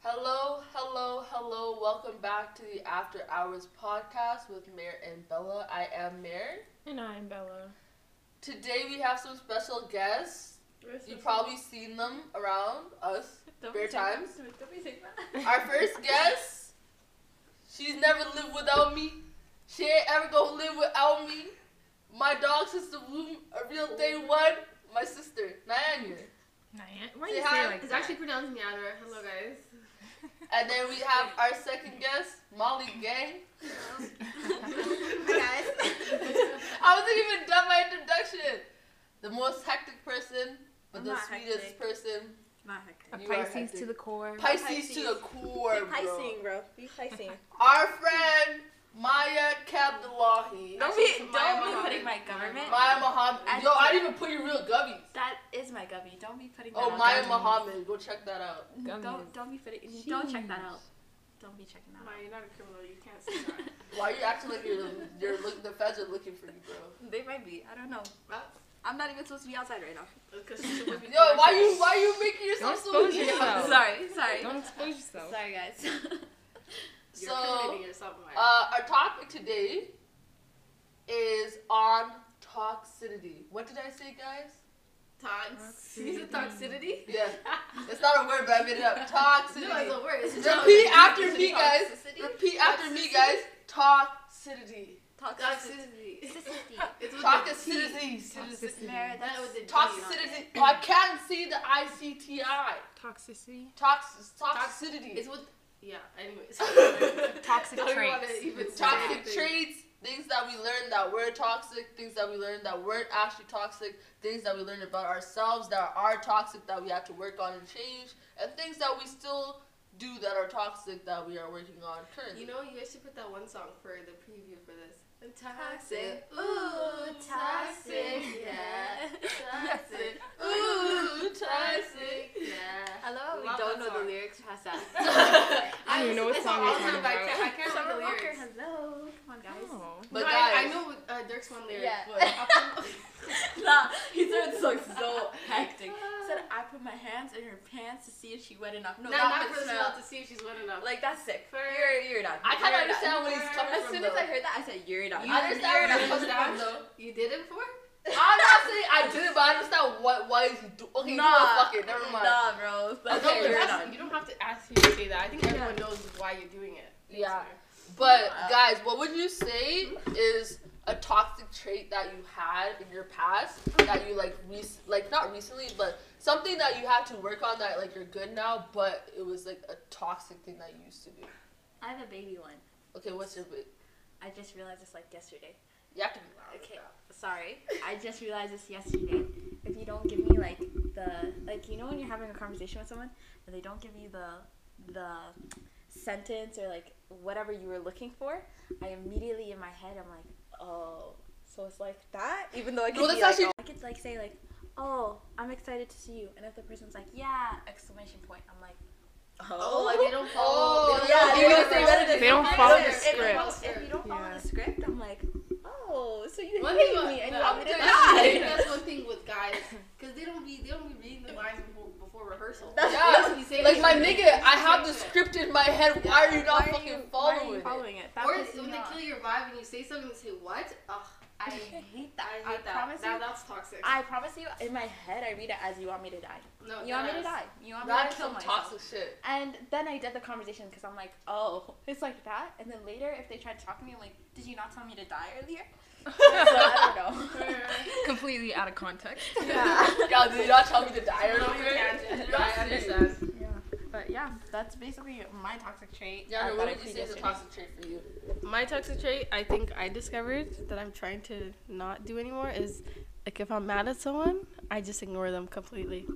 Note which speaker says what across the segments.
Speaker 1: Hello, hello, hello. Welcome back to the After Hours podcast with Mayor and Bella. I am Mayor.
Speaker 2: And I'm Bella.
Speaker 1: Today we have some special guests. You've probably seen them around us.
Speaker 3: Don't
Speaker 1: Bare times.
Speaker 3: Don't be saying that.
Speaker 1: Our first guest, she's never lived without me. She ain't ever gonna live without me. My dog sister Bloom, a real day one. My sister, Nyanya.
Speaker 2: Nyan. Why do you say it like
Speaker 4: It's
Speaker 2: that?
Speaker 4: actually pronounced Nyadra. Hello, guys.
Speaker 1: And then we have our second guest, Molly Gang.
Speaker 3: Hi guys.
Speaker 1: I wasn't even done my introduction. The most hectic person, but
Speaker 3: I'm
Speaker 1: the
Speaker 3: not
Speaker 1: sweetest
Speaker 3: hectic.
Speaker 1: person.
Speaker 3: Not hectic.
Speaker 2: A
Speaker 1: You are
Speaker 2: Pisces
Speaker 1: hectic.
Speaker 2: to the core.
Speaker 1: Pisces, to the core,
Speaker 3: Be
Speaker 1: bro.
Speaker 3: Piscing, bro. Be Piscing.
Speaker 1: Our friend Maya Kabdalahi.
Speaker 3: Don't be, don't be
Speaker 4: Muhammad.
Speaker 3: putting my government.
Speaker 1: Maya Muhammad.
Speaker 3: I-
Speaker 1: Yo, I didn't even put your real gubbies.
Speaker 3: That is my gubby. Don't be putting that
Speaker 1: Oh,
Speaker 3: on
Speaker 1: Maya
Speaker 3: gummies.
Speaker 1: Muhammad. Go check that out.
Speaker 2: Mm, gummies.
Speaker 3: Don't don't be putting. Don't check that out. Don't be checking that
Speaker 4: Ma,
Speaker 3: out.
Speaker 4: you're not a criminal. You can't say that.
Speaker 1: Why you acting like you're, you're look, the feds are looking for you, bro?
Speaker 3: They might be. I don't know.
Speaker 4: Well,
Speaker 3: I'm not even supposed to be outside right now.
Speaker 4: Oh, because she's supposed to be
Speaker 1: Yo, why you why you making yourself so
Speaker 2: Don't expose yourself.
Speaker 3: sorry, sorry.
Speaker 2: Don't expose yourself.
Speaker 3: Sorry, guys.
Speaker 4: You're
Speaker 1: So,
Speaker 4: incriminating yourself, Maya.
Speaker 1: uh, our topic today is on toxicity. What did I say, guys?
Speaker 4: Tox. You said toxicity?
Speaker 1: Yeah, it's not a word, but I made it up. Toxicity.
Speaker 4: No, it's a word. It's a
Speaker 1: Repeat
Speaker 4: joke.
Speaker 1: after me, guys.
Speaker 3: Toxicity?
Speaker 1: Repeat after me, guys. Toxicity.
Speaker 3: Toxicity.
Speaker 4: Toxicity. It's with
Speaker 1: Toxicity.
Speaker 2: Toxicity.
Speaker 3: Mary,
Speaker 4: That
Speaker 3: that's
Speaker 4: with the T,
Speaker 1: Toxicity. Oh, I can't see the I C T I.
Speaker 2: Toxicity.
Speaker 1: Tox. Toxicity.
Speaker 4: It's with. Yeah. Anyways.
Speaker 2: Toxic traits.
Speaker 4: even
Speaker 1: toxic
Speaker 4: anything.
Speaker 1: traits, things that we learned that were toxic, things that we learned that weren't actually toxic, things that we learned about ourselves that are toxic that we have to work on and change, and things that we still do that are toxic that we are working on currently.
Speaker 4: You know, you guys should put that one song for the preview for this.
Speaker 3: Toxic.
Speaker 4: Ooh, toxic. Yeah. Toxic.
Speaker 1: Ooh, toxic.
Speaker 4: Yeah.
Speaker 3: Hello, we
Speaker 4: Love
Speaker 3: don't know
Speaker 4: song.
Speaker 3: the lyrics past that.
Speaker 2: I don't even know what song
Speaker 4: to
Speaker 2: you're talking
Speaker 4: time, I
Speaker 2: about.
Speaker 4: can't, I can't remember
Speaker 3: Summer
Speaker 4: the
Speaker 3: Walker,
Speaker 4: lyrics.
Speaker 3: hello. Come on, guys.
Speaker 2: Oh.
Speaker 1: But
Speaker 4: no,
Speaker 1: guys,
Speaker 4: I, I know uh, Dirk's one lyric,
Speaker 3: Yeah.
Speaker 4: but I'll put-
Speaker 3: Nah, he started the song so hectic. Said I put my hands in her pants to see if she wet enough. No,
Speaker 4: no, not for the
Speaker 3: smell.
Speaker 4: to see if she's wet enough.
Speaker 3: Like that's sick.
Speaker 4: For-
Speaker 3: You're you're done.
Speaker 1: I kind of understand where he's coming
Speaker 3: As
Speaker 1: from.
Speaker 3: soon
Speaker 1: though.
Speaker 3: as I heard that, I said you're done.
Speaker 1: I understand where he's coming from, though.
Speaker 4: you did it before?
Speaker 1: I'm not saying I did it, but I understand what why is do. Okay, you know Fuck it, never mind.
Speaker 3: Nah, bro.
Speaker 1: Okay,
Speaker 4: no,
Speaker 3: you're done.
Speaker 4: you don't have to ask me to say that. I think everyone knows why you're doing it.
Speaker 1: Yeah. But guys, what would you say hmm? is a toxic trait that you had in your past that you like rec- like not recently, but something that you had to work on that like you're good now, but it was like a toxic thing that you used to do.
Speaker 3: I have a baby one.
Speaker 1: Okay, what's your big?
Speaker 3: I just realized this like yesterday.
Speaker 1: You have to be loud.
Speaker 3: Okay, sorry. I just realized this yesterday. If you don't give me like the like you know when you're having a conversation with someone and they don't give you the the sentence or like whatever you were looking for, I immediately in my head I'm like, oh, so it's like that. Even though I could
Speaker 1: No, that's
Speaker 3: like,
Speaker 1: actually-
Speaker 3: oh, I could like say like, oh, I'm excited to see you, and if the person's like, yeah, exclamation point, I'm like,
Speaker 4: Oh, oh. like they don't follow.
Speaker 1: Oh,
Speaker 4: they
Speaker 1: yeah,
Speaker 4: don't
Speaker 1: they
Speaker 4: follow
Speaker 1: don't
Speaker 4: the
Speaker 1: say
Speaker 4: script.
Speaker 1: that
Speaker 2: They don't
Speaker 3: If
Speaker 2: follow
Speaker 3: you
Speaker 2: the
Speaker 3: don't-
Speaker 2: script.
Speaker 3: If you don't follow
Speaker 2: Yeah.
Speaker 3: the script, I'm like, oh, so you
Speaker 4: One
Speaker 3: hate
Speaker 4: thing,
Speaker 3: me and
Speaker 4: no,
Speaker 3: you want me to die.
Speaker 4: that's one thing with guys, because they don't be they don't be reading the lines before, before rehearsal.
Speaker 3: That's-
Speaker 1: Yeah.
Speaker 4: Basically saying
Speaker 1: Like my nigga, I have the script in my head. Why are you not
Speaker 3: Why are
Speaker 1: fucking
Speaker 3: you-
Speaker 1: following,
Speaker 3: why are you
Speaker 1: it?
Speaker 3: following it? That
Speaker 4: Or when
Speaker 3: me
Speaker 4: they kill your vibe and you say something and say what? Ugh,
Speaker 3: I hate that.
Speaker 4: I hate that.
Speaker 3: promise
Speaker 4: that,
Speaker 3: you.
Speaker 4: That's toxic.
Speaker 3: I promise you, in my head, I read it as you want me to die.
Speaker 4: no,
Speaker 3: You want me to die. You want me to
Speaker 1: is
Speaker 3: kill
Speaker 1: some
Speaker 3: myself.
Speaker 1: toxic shit.
Speaker 3: And then I did the conversation because I'm like, oh, it's like that. And then later, if they try to talk to me, I'm like, did you not tell me to die earlier? so I don't know.
Speaker 2: Completely out of context.
Speaker 3: Yeah.
Speaker 1: Y'all, did you not tell me to die earlier?
Speaker 4: you I understand.
Speaker 3: But yeah, that's basically my toxic trait.
Speaker 1: Yeah,
Speaker 3: uh,
Speaker 1: no, what would you say is a toxic trait for you?
Speaker 4: My toxic trait, I think I discovered that I'm trying to not do anymore is like if I'm mad at someone, I just ignore them completely.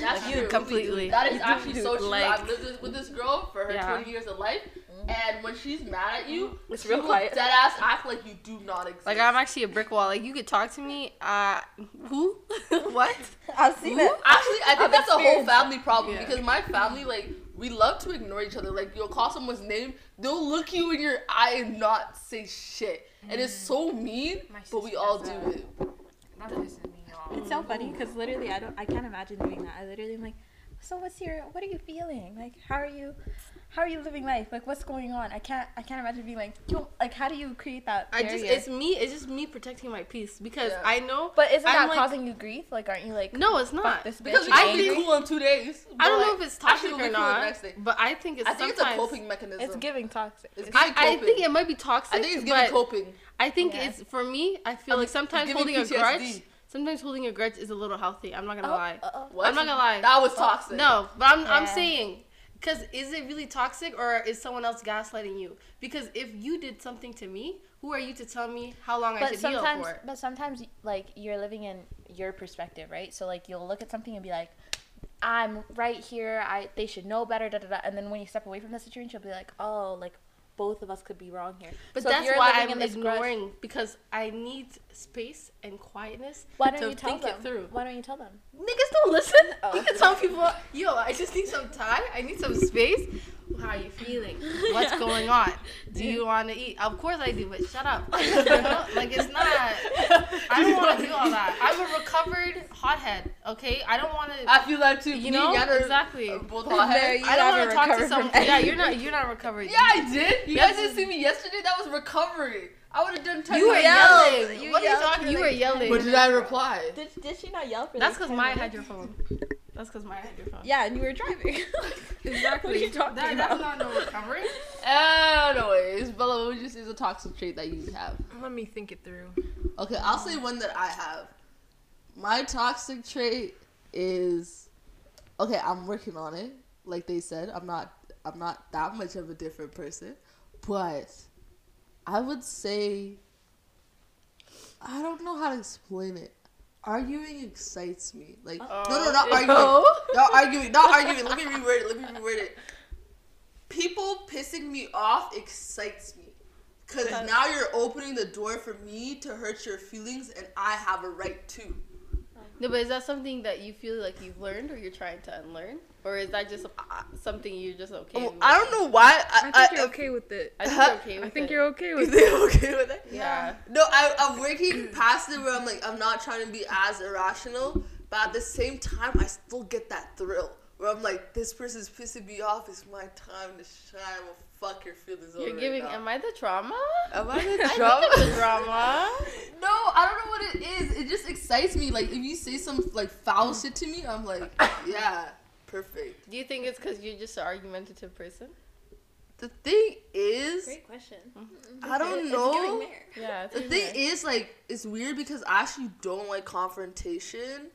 Speaker 1: That's
Speaker 4: Like,
Speaker 1: true.
Speaker 4: completely.
Speaker 1: That is actually so true.
Speaker 4: Like-
Speaker 1: I've lived this, with this girl for her
Speaker 4: Yeah.
Speaker 1: 20 years of life, mm-hmm. and when she's mad at you, mm-hmm.
Speaker 3: It's
Speaker 1: she
Speaker 3: real
Speaker 1: will
Speaker 3: quiet.
Speaker 1: dead ass act like you do not exist.
Speaker 4: Like I'm actually a brick wall. Like you could talk to me. Uh, who? what?
Speaker 3: I've seen it.
Speaker 1: Actually, I think
Speaker 3: I've
Speaker 1: that's a whole family problem
Speaker 4: Yeah.
Speaker 1: because my family, like, we love to ignore each other. Like, you'll call someone's name, they'll look you in your eye and not say shit. And it's mm. so mean, but we all
Speaker 2: does
Speaker 1: do
Speaker 2: that.
Speaker 1: it.
Speaker 2: That pisses me off.
Speaker 3: It's so funny because literally, I don't, I can't imagine doing that. I literally am like, so what's your what are you feeling? Like how are you how are you living life? Like what's going on? I can't I can't imagine being like yo like how do you create that
Speaker 4: I just it's me. It's just me protecting my peace because
Speaker 1: Yeah.
Speaker 4: I know.
Speaker 3: but isn't
Speaker 4: I'm
Speaker 3: that
Speaker 4: like-
Speaker 3: causing you grief? Like aren't you like
Speaker 4: No, it's not.
Speaker 3: this bitch
Speaker 1: Because
Speaker 3: and
Speaker 1: we
Speaker 3: angry?
Speaker 1: be cool in two days.
Speaker 4: I don't
Speaker 1: but,
Speaker 4: know if it's toxic or
Speaker 1: be cool the
Speaker 4: not,
Speaker 1: next day.
Speaker 4: but I think it's
Speaker 1: I think it's a coping mechanism.
Speaker 3: It's giving toxic.
Speaker 1: It's
Speaker 3: It's-
Speaker 4: I,
Speaker 1: giving
Speaker 4: I think it might be toxic.
Speaker 1: I think it's giving
Speaker 4: but
Speaker 1: coping.
Speaker 4: I think
Speaker 3: Yeah.
Speaker 4: it's for me. I feel
Speaker 1: I
Speaker 4: like sometimes
Speaker 1: it's
Speaker 4: holding a
Speaker 1: giving
Speaker 4: grudge. Sometimes holding a grudge is a little healthy. I'm not gonna
Speaker 3: Oh,
Speaker 4: lie.
Speaker 3: uh-oh.
Speaker 1: What?
Speaker 4: I'm not gonna lie.
Speaker 1: That was oh, toxic.
Speaker 4: No, but I'm I'm saying because is it really toxic or is someone else gaslighting you? Because if you did something to me, who are you to tell me how long I
Speaker 3: But
Speaker 4: should heal
Speaker 3: sometimes,
Speaker 4: for?
Speaker 3: but sometimes, like you're living in your perspective, right? So like you'll look at something and be like, "I'm right here. I they should know better." Da da da. And then when you step away from the situation, you'll be like, "Oh, like both of us could be wrong here."
Speaker 4: But
Speaker 3: So
Speaker 4: that's why I'm
Speaker 3: in this grudge-
Speaker 4: ignoring because I need space and quietness
Speaker 3: Why don't
Speaker 4: to
Speaker 3: you tell
Speaker 4: think
Speaker 3: them?
Speaker 4: it through.
Speaker 3: Why don't you tell them?
Speaker 4: Niggas don't listen.
Speaker 3: Oh.
Speaker 4: You can tell people, yo, I just need some time. I need some space. How are you feeling? What's going on? Do you want to eat? Of course I do, but shut up. You know? Like it's not. I don't want to do all that. I'm a recovered hothead. Okay, I don't want to.
Speaker 1: I feel that too.
Speaker 4: You know
Speaker 1: and Yana
Speaker 4: exactly.
Speaker 1: are Both
Speaker 3: There
Speaker 1: hotheads.
Speaker 4: I don't want to talk to someone. Yeah, you're not. You're not recovered.
Speaker 1: Yeah, I did. You
Speaker 4: Yes.
Speaker 1: guys didn't see me yesterday. That was recovery. I would have done ten.
Speaker 4: You were
Speaker 1: times.
Speaker 4: yelling.
Speaker 3: You
Speaker 4: what are you talking? You
Speaker 3: like
Speaker 4: were yelling.
Speaker 1: But did I reply?
Speaker 3: Did, did she not yell for?
Speaker 4: That's because
Speaker 3: 10
Speaker 4: Maya had your phone. That's because my had your phone.
Speaker 3: Yeah, and you were driving.
Speaker 4: Exactly.
Speaker 3: What are you talking
Speaker 4: that,
Speaker 3: about?
Speaker 4: That's not no recovery.
Speaker 1: Anyways, Bella, what would you say is a toxic trait that you have?
Speaker 2: Let me think it through.
Speaker 1: Okay, I'll say one that I have. My toxic trait is okay. I'm working on it. Like they said, I'm not. I'm not that much of a different person, but I would say I don't know how to explain it. Arguing excites me. Like uh, no, no, not arguing. Not arguing. Not arguing. Let me reword it. Let me reword it. People pissing me off excites me. Cause now you're opening the door for me to hurt your feelings, and I have a right to.
Speaker 4: No, but is that something that you feel like you've learned, or you're trying to unlearn, or is that just uh, something you're just okay?
Speaker 1: Oh,
Speaker 4: with?
Speaker 1: I don't know why. I,
Speaker 2: I think you're okay with it.
Speaker 4: I think you're okay with
Speaker 2: I think
Speaker 4: it.
Speaker 2: you're okay with it.
Speaker 1: I'm okay with that?
Speaker 4: Yeah.
Speaker 1: No, I, I'm working past it where I'm like, I'm not trying to be as irrational, but at the same time, I still get that thrill where I'm like, this person's pissing me off. It's my time to shine. I'm gonna fuck your feelings over.
Speaker 4: You're
Speaker 1: right
Speaker 4: giving.
Speaker 1: now.
Speaker 4: Am I the trauma?
Speaker 1: Am I the
Speaker 4: I
Speaker 1: drama?
Speaker 4: I'm the drama.
Speaker 1: No, I don't know what it is. It just excites me. Like if you say some like foul shit to me, I'm like, yeah, perfect.
Speaker 4: Do you think it's because you're just an argumentative person?
Speaker 1: The thing is,
Speaker 3: Great question. Mm-hmm.
Speaker 1: I don't
Speaker 3: It's
Speaker 1: know.
Speaker 4: Yeah. It's
Speaker 1: The
Speaker 4: in
Speaker 1: thing
Speaker 4: there.
Speaker 1: is, like, it's weird because I actually don't like confrontation,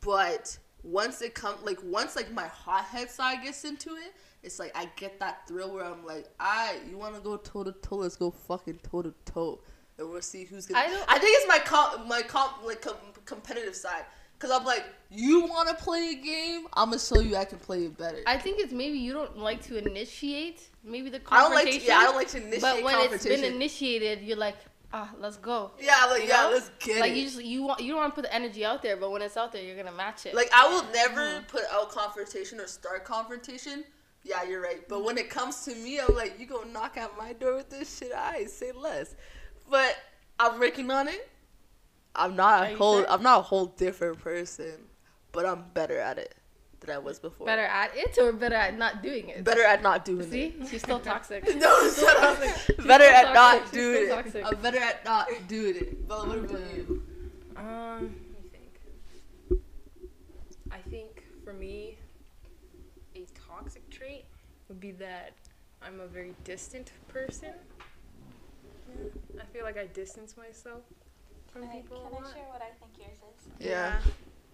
Speaker 1: but once it comes, like, once like my hothead side gets into it, it's like I get that thrill where I'm like, I, you want to go toe to toe? Let's go fucking toe to toe, and we'll see who's gonna.
Speaker 4: I don't-
Speaker 1: I think it's my com, my com, like com- competitive side, cause I'm like, you want to play a game? I'm gonna show you I can play it better. I,
Speaker 4: think it's maybe you don't like to initiate maybe the
Speaker 1: I
Speaker 4: don't
Speaker 1: like, to, yeah, I don't like to initiate
Speaker 4: But when it's been initiated, you're like, ah, let's go.
Speaker 1: yeah, like,
Speaker 4: you
Speaker 1: yeah,
Speaker 4: know?
Speaker 1: let's get
Speaker 4: like
Speaker 1: it.
Speaker 4: you just you want you don't want to put the energy out there, but when it's out there, you're gonna match it.
Speaker 1: Like I will never
Speaker 4: Mm-hmm.
Speaker 1: put out confrontation or start confrontation. Yeah, you're right. But when it comes to me, I'm like, you gonna knock at my door with this shit? I say less. But I'm working on it. I'm not
Speaker 4: Are
Speaker 1: a whole.
Speaker 4: sure?
Speaker 1: I'm not a whole different person, but I'm better at it than I was before.
Speaker 4: better at it or better at not doing it.
Speaker 1: Better at not doing
Speaker 4: See,
Speaker 1: it. See?
Speaker 4: She's still toxic.
Speaker 1: No, shut up.
Speaker 4: toxic. She's
Speaker 1: Better
Speaker 4: still
Speaker 1: at not
Speaker 4: toxic. She's
Speaker 1: doing it.
Speaker 4: toxic.
Speaker 1: I'm better at not doing it. Bella, what about you?
Speaker 2: Um, let me think. I think for me, a toxic trait would be that I'm a very distant person. Yeah, I feel like I distance myself from
Speaker 3: Can I,
Speaker 2: people
Speaker 3: can
Speaker 2: a
Speaker 3: I
Speaker 2: lot.
Speaker 3: share what I think yours is?
Speaker 1: Yeah.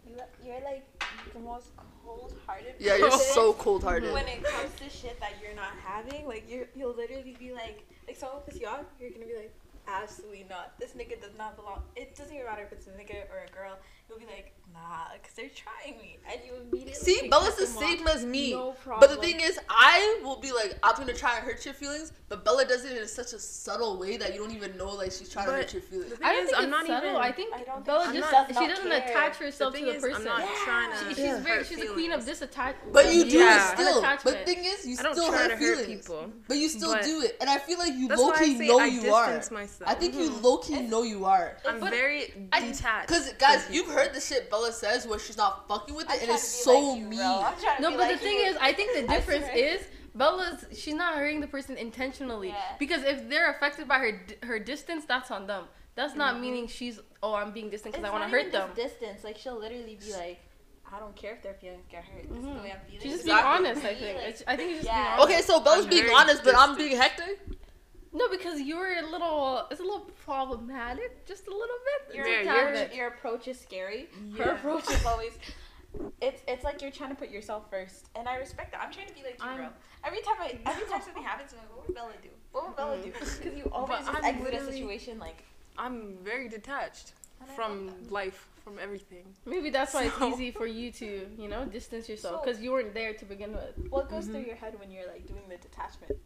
Speaker 3: You, you're like the most cold-hearted.
Speaker 1: Yeah, you're so cold hearted.
Speaker 3: When it comes to shit that you're not having, like you, you'll literally be like, like someone piss you off, you're gonna be like, absolutely not. This nigga does not belong. It doesn't even matter if it's a nigga or a girl. You'll be like, nah, because they're trying me, and you immediately.
Speaker 1: See, Bella's
Speaker 3: cut
Speaker 1: the
Speaker 3: them off.
Speaker 1: same as me.
Speaker 3: No problem.
Speaker 1: But the thing is, I will be like, I'm gonna try and hurt your feelings, but Bella does it in such a subtle way that you don't even know like she's trying to hurt your feelings.
Speaker 2: The thing
Speaker 4: I don't
Speaker 2: is,
Speaker 4: think
Speaker 2: I'm
Speaker 4: it's
Speaker 2: not
Speaker 4: subtle.
Speaker 2: even.
Speaker 4: I think
Speaker 3: I don't think
Speaker 4: Bella
Speaker 3: she
Speaker 4: just
Speaker 3: does
Speaker 4: she
Speaker 3: not
Speaker 4: doesn't
Speaker 3: care.
Speaker 4: attach
Speaker 2: the
Speaker 4: herself
Speaker 2: thing
Speaker 4: to the
Speaker 2: is,
Speaker 4: person.
Speaker 2: I'm not trying to.
Speaker 4: She, she's
Speaker 1: Yeah.
Speaker 4: very
Speaker 2: hurt
Speaker 4: she's the queen of
Speaker 2: feelings.
Speaker 4: disattach.
Speaker 1: But you do
Speaker 2: Yeah.
Speaker 1: it still.
Speaker 4: Unattachment.
Speaker 1: But the thing is, you you
Speaker 2: I don't
Speaker 1: still
Speaker 2: try
Speaker 1: hurt feelings. But you still do it, and I feel like you
Speaker 2: That's
Speaker 1: low key know you are. I think you
Speaker 3: Mhm.
Speaker 1: low key know you are.
Speaker 2: I'm very detached.
Speaker 1: Cause guys, you've heard the shit Bella says where she's not fucking with it, and it's so
Speaker 3: like you,
Speaker 1: mean.
Speaker 3: bro. I'm trying to
Speaker 4: No, but
Speaker 3: like
Speaker 4: the thing
Speaker 3: you.
Speaker 4: is, I think the difference is Bella's she's not hurting the person intentionally
Speaker 3: Yeah.
Speaker 4: because if they're affected by her her distance, that's on them. That's not
Speaker 2: Mhm.
Speaker 4: meaning she's oh I'm being distant because I want to hurt them.
Speaker 3: distance. Like she'll literally be like, I don't care if their feelings get hurt. This is
Speaker 4: Mhm.
Speaker 3: the way I'm feeling.
Speaker 4: She's just
Speaker 1: Exactly.
Speaker 4: being honest. I think.
Speaker 3: like-
Speaker 4: It's, I think it's just
Speaker 3: Yeah.
Speaker 4: being honest.
Speaker 1: Okay, so Bella's
Speaker 2: I'm
Speaker 1: being
Speaker 2: very
Speaker 1: honest, but I'm
Speaker 2: distant.
Speaker 1: being hectic.
Speaker 4: No, because you're a little. It's a little problematic, just a little bit.
Speaker 3: your,
Speaker 2: Yeah,
Speaker 3: your,
Speaker 2: you're-
Speaker 4: bit.
Speaker 3: your approach is scary. Her approach is always. It's it's like you're trying to put yourself first, and I respect that. I'm trying to be like you, bro.
Speaker 4: I'm-
Speaker 3: Every time I every time something happens, I'm like, what would Bella do? What would Bella do?
Speaker 4: Mm-hmm.
Speaker 3: Because you always
Speaker 2: But
Speaker 3: just
Speaker 2: I'm
Speaker 3: exit a
Speaker 2: literally-
Speaker 3: situation like.
Speaker 2: I'm very detached from life, from everything.
Speaker 4: Maybe that's why
Speaker 2: So-
Speaker 4: it's easy for you to, you know, distance yourself
Speaker 3: So-
Speaker 4: because you weren't there to begin with.
Speaker 3: What goes
Speaker 2: Mhm.
Speaker 3: through your head when you're like doing the detachment?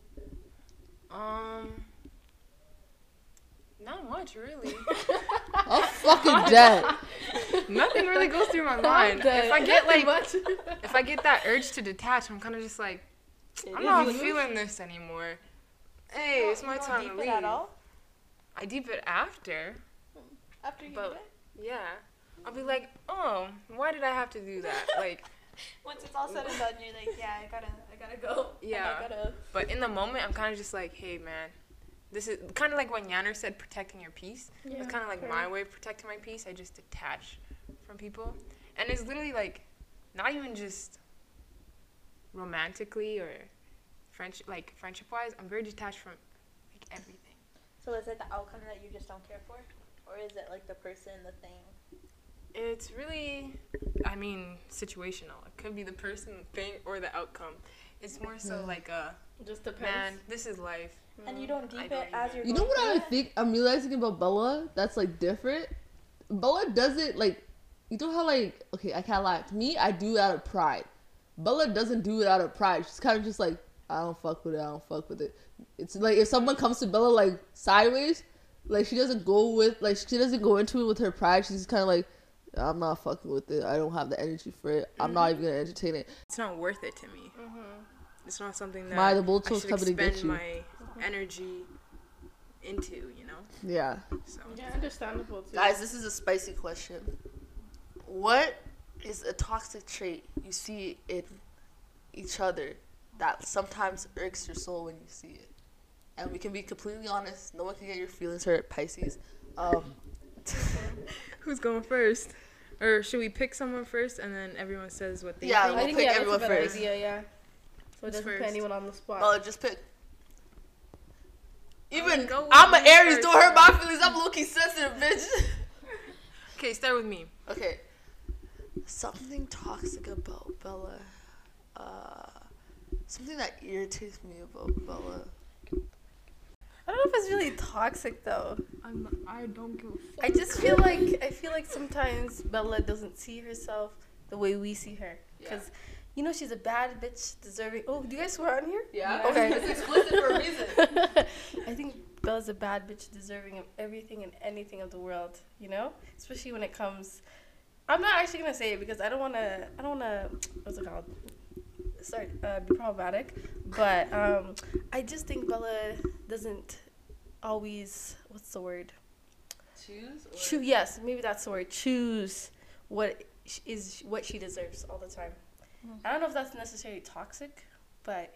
Speaker 2: Um, not much really.
Speaker 1: I'm fucking dead.
Speaker 2: Nothing really goes through my mind. If I get like,
Speaker 4: much.
Speaker 2: if I get that urge to detach, I'm kind of just like, I'm not
Speaker 3: you-
Speaker 2: feeling this anymore. Hey,
Speaker 3: you
Speaker 2: it's my
Speaker 3: you don't
Speaker 2: time
Speaker 3: deep
Speaker 2: to
Speaker 3: it
Speaker 2: leave.
Speaker 3: At all?
Speaker 2: I deep it after.
Speaker 3: After you
Speaker 2: But-
Speaker 3: do it?
Speaker 2: Yeah. I'll be like, oh, why did I have to do that? Like,
Speaker 3: Once it's all said and done, you're like, yeah, I gotta, I gotta go. and
Speaker 2: Yeah.
Speaker 3: I gotta.
Speaker 2: but in the moment, I'm kind of just like, hey, man, this is kind of like when Yanner said protecting your peace.
Speaker 4: Yeah,
Speaker 2: It's kind of like
Speaker 4: fair.
Speaker 2: my way of protecting my peace. I just detach from people. And it's literally like, not even just romantically or friendship, like friendship wise, I'm very detached from like everything.
Speaker 3: So is it the outcome that you just don't care for, or is it like the person, the thing?
Speaker 2: It's really, I mean, situational. It could be the person, the thing, or the outcome. It's more so
Speaker 1: Yeah.
Speaker 2: like a
Speaker 4: Just depends.
Speaker 2: man. This is life.
Speaker 3: And you don't
Speaker 2: I
Speaker 3: deep
Speaker 2: don't
Speaker 3: it as you're.
Speaker 1: You know what I
Speaker 3: it?
Speaker 1: think I'm realizing about Bella that's like different? Bella does it like you know how like okay, I can't lie. To me, I do it out of pride. Bella doesn't do it out of pride. She's kind of just like, I don't fuck with it, I don't fuck with it. It's like if someone comes to Bella like sideways, like she doesn't go with like she doesn't go into it with her pride. She's kind of like, I'm not fucking with it. I don't have the energy for it. I'm not even gonna entertain it.
Speaker 2: It's not worth it to me.
Speaker 4: Mhm.
Speaker 2: It's not something that
Speaker 1: My, the
Speaker 2: I
Speaker 1: Bolto's
Speaker 2: should
Speaker 1: coming to get
Speaker 2: expend
Speaker 1: you.
Speaker 2: my energy into. You know.
Speaker 1: Yeah.
Speaker 2: So
Speaker 4: Yeah, understandable too.
Speaker 1: Guys, this is a spicy question. What is a toxic trait you see in each other that sometimes irks your soul when you see it? And we can be completely honest. No one can get your feelings hurt, Pisces. Um,
Speaker 2: who's going first? Or should we pick someone first and then everyone says what they
Speaker 1: Yeah,
Speaker 2: think?
Speaker 1: we'll pick everyone
Speaker 4: that's a good
Speaker 1: first.
Speaker 4: idea. Yeah. So it
Speaker 2: Who's
Speaker 4: doesn't put anyone on the spot.
Speaker 1: well, just pick. Even
Speaker 2: go with
Speaker 1: I'm an Aries.
Speaker 2: first,
Speaker 1: Don't hurt my feelings. I'm low key sensitive, bitch.
Speaker 2: Okay, start with me.
Speaker 1: okay. Something toxic about Bella. Uh, something that irritates me about Bella.
Speaker 4: I don't know if it's really toxic though.
Speaker 2: I'm. I don't give a fuck.
Speaker 4: I just feel like I feel like sometimes Bella doesn't see herself the way we see her.
Speaker 1: Yeah.
Speaker 4: You know she's a bad bitch deserving. Oh, do you guys swear on here?
Speaker 1: Yeah.
Speaker 4: Okay.
Speaker 1: It's explicit for a reason.
Speaker 4: I think Bella's a bad bitch deserving of everything and anything of the world. You know, especially when it comes. I'm not actually gonna say it because I don't wanna. I don't wanna. What's it called? Sorry, uh, be problematic. But um, I just think Bella doesn't always. What's the word?
Speaker 1: Choose. Or...
Speaker 4: Choo- yes, maybe that's the word. Choose what is what she deserves all the time.
Speaker 3: Mhm.
Speaker 4: I don't know if that's necessarily toxic, but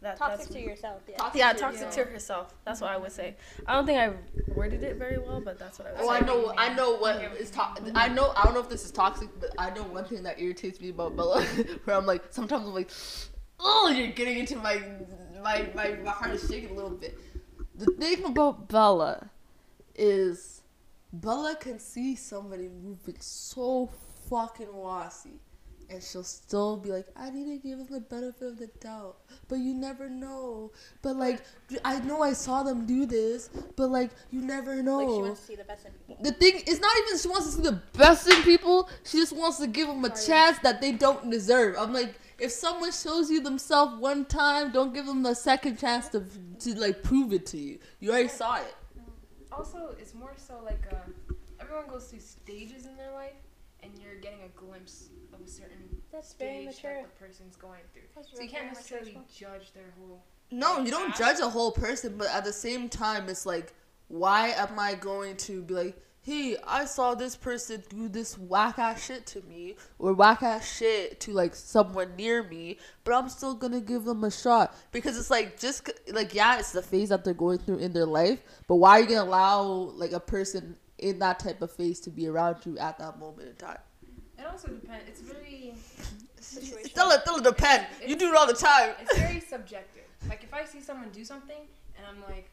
Speaker 4: that,
Speaker 3: Toxic
Speaker 4: that's
Speaker 3: to yourself. Yeah.
Speaker 1: Toxic
Speaker 4: yeah,
Speaker 1: to
Speaker 4: toxic
Speaker 1: yourself.
Speaker 4: to herself. That's what I would say. I don't think I worded it very well, but that's what I would
Speaker 1: Oh,
Speaker 4: say.
Speaker 1: I know. I know what is to- I know. I don't know if this is toxic, but I know one thing that irritates me about Bella, where I'm like, sometimes I'm like, oh, you're getting into my my my, my heart is shaking a little bit. The thing about Bella is Bella can see somebody moving so fucking wassy. And she'll still be like, I need to give them the benefit of the doubt. But you never know. But like, I know I saw them do this, but like, you never know.
Speaker 3: Like she wants to see the best in people.
Speaker 1: The thing is not even she wants to see the best in people. She just wants to give them a chance that they don't deserve. I'm like, if someone shows you themselves one time, don't give them the second chance to to like prove it to you. You already saw it.
Speaker 2: Also, it's more so like uh, everyone goes through stages in their life, and you're getting a glimpse of a certain
Speaker 3: That's very
Speaker 2: stage
Speaker 3: mature.
Speaker 2: that the person's going through.
Speaker 3: That's
Speaker 2: So you can't
Speaker 3: mature
Speaker 2: necessarily
Speaker 3: as
Speaker 2: judge their whole.
Speaker 1: No, you don't judge a whole person, but at the same time, it's like, why am I going to be like, hey, I saw this person do this whack ass shit to me, or whack ass shit to like someone near me, but I'm still gonna give them a shot because it's like just like yeah, it's the phase that they're going through in their life, but why are you gonna allow like a person in that type of phase to be around you at that moment in time?
Speaker 2: It also depends. It's very.
Speaker 3: Situation.
Speaker 1: Still, it still depend. You do it all the time.
Speaker 2: It's very subjective. Like if I see someone do something and I'm like,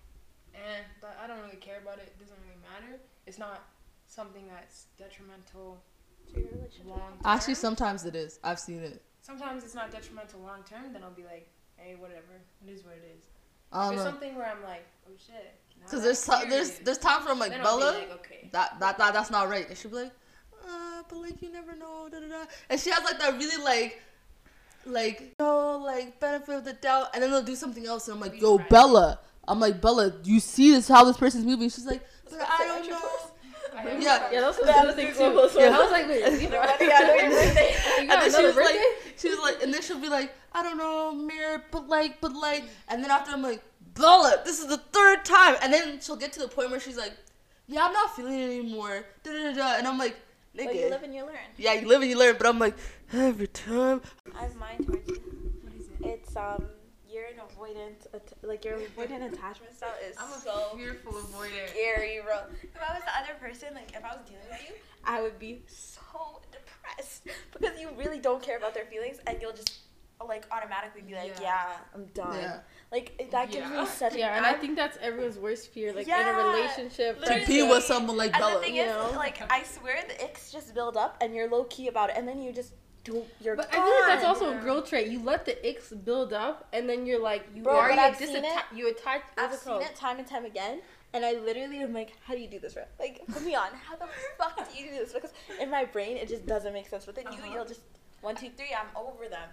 Speaker 2: eh, but I don't really care about it. It doesn't really matter. It's not something that's detrimental
Speaker 3: To your relationship.
Speaker 2: long term.
Speaker 1: Actually, sometimes it is. I've seen it.
Speaker 2: sometimes it's not detrimental long term. Then I'll be like, hey, whatever. It is what it is.
Speaker 1: I
Speaker 2: If
Speaker 1: don't
Speaker 2: it's
Speaker 1: know.
Speaker 2: something where I'm like, oh shit. Now
Speaker 1: Cause there's ti- there's there's times where I'm like
Speaker 2: then I'll be
Speaker 1: Bella,
Speaker 2: like, okay.
Speaker 1: that that that that's not right, and she'll be like, uh, but like you never know, da da da, and she has like that really like, like no like benefit of the doubt, and then they'll do something else, and I'm like,
Speaker 2: Be
Speaker 1: yo
Speaker 2: right.
Speaker 1: Bella, I'm like Bella, you see this how this person's moving? She's like, but I don't know.
Speaker 3: tours.
Speaker 2: I
Speaker 1: Yeah.
Speaker 4: Yeah, that's
Speaker 3: That
Speaker 4: what I
Speaker 3: was
Speaker 4: was thinking too.
Speaker 3: so-
Speaker 4: Yeah, I was like, wait, you know what?
Speaker 3: Yeah, your birthday.
Speaker 4: You
Speaker 1: And then she
Speaker 4: another
Speaker 1: was like, she was like, and then she'll be like, I don't know, mirror, but like, but like, and then after I'm like, Bella, this is the third time, and then she'll get to the point where she's like, yeah, I'm not feeling it anymore, da da da, da. and I'm like, nigga,
Speaker 3: But you live and you learn.
Speaker 1: yeah, you live and you learn, but I'm like, every time,
Speaker 3: I have mine towards you.
Speaker 2: What is it?
Speaker 3: It's um, you're an avoidant, like your avoidant attachment style is
Speaker 2: I'm a
Speaker 3: so
Speaker 2: fearful avoider.
Speaker 3: scary, bro. If I was the other person, like if I was dealing with you, I would be so depressed because you really don't care about their feelings, and you'll just like automatically be like,
Speaker 2: Yeah.
Speaker 3: yeah, I'm done.
Speaker 1: yeah.
Speaker 3: Like that gives
Speaker 2: Yeah.
Speaker 3: me such.
Speaker 4: Yeah,
Speaker 3: an,
Speaker 4: and I think that's everyone's worst fear, like in a relationship.
Speaker 1: To be with someone like
Speaker 3: And
Speaker 1: Bella.
Speaker 3: the thing
Speaker 4: you
Speaker 3: is,
Speaker 4: know?
Speaker 3: like, I swear the icks just build up, and you're low key about it, and then you just do. You're
Speaker 4: But I feel like that's
Speaker 3: gone.
Speaker 4: also a girl trait. You let the icks build up, and then you're like, you
Speaker 3: Bro,
Speaker 4: are
Speaker 3: but
Speaker 4: you
Speaker 3: I've seen it.
Speaker 4: you attach.
Speaker 3: I've
Speaker 4: it
Speaker 3: seen it time and time again, and I literally am like, how do you do this, bro? Like, put me on. How the fuck do you do this? Because in my brain, it just doesn't make sense. With it, you,
Speaker 2: Uh-huh.
Speaker 3: you'll just one, two, three. I'm over them.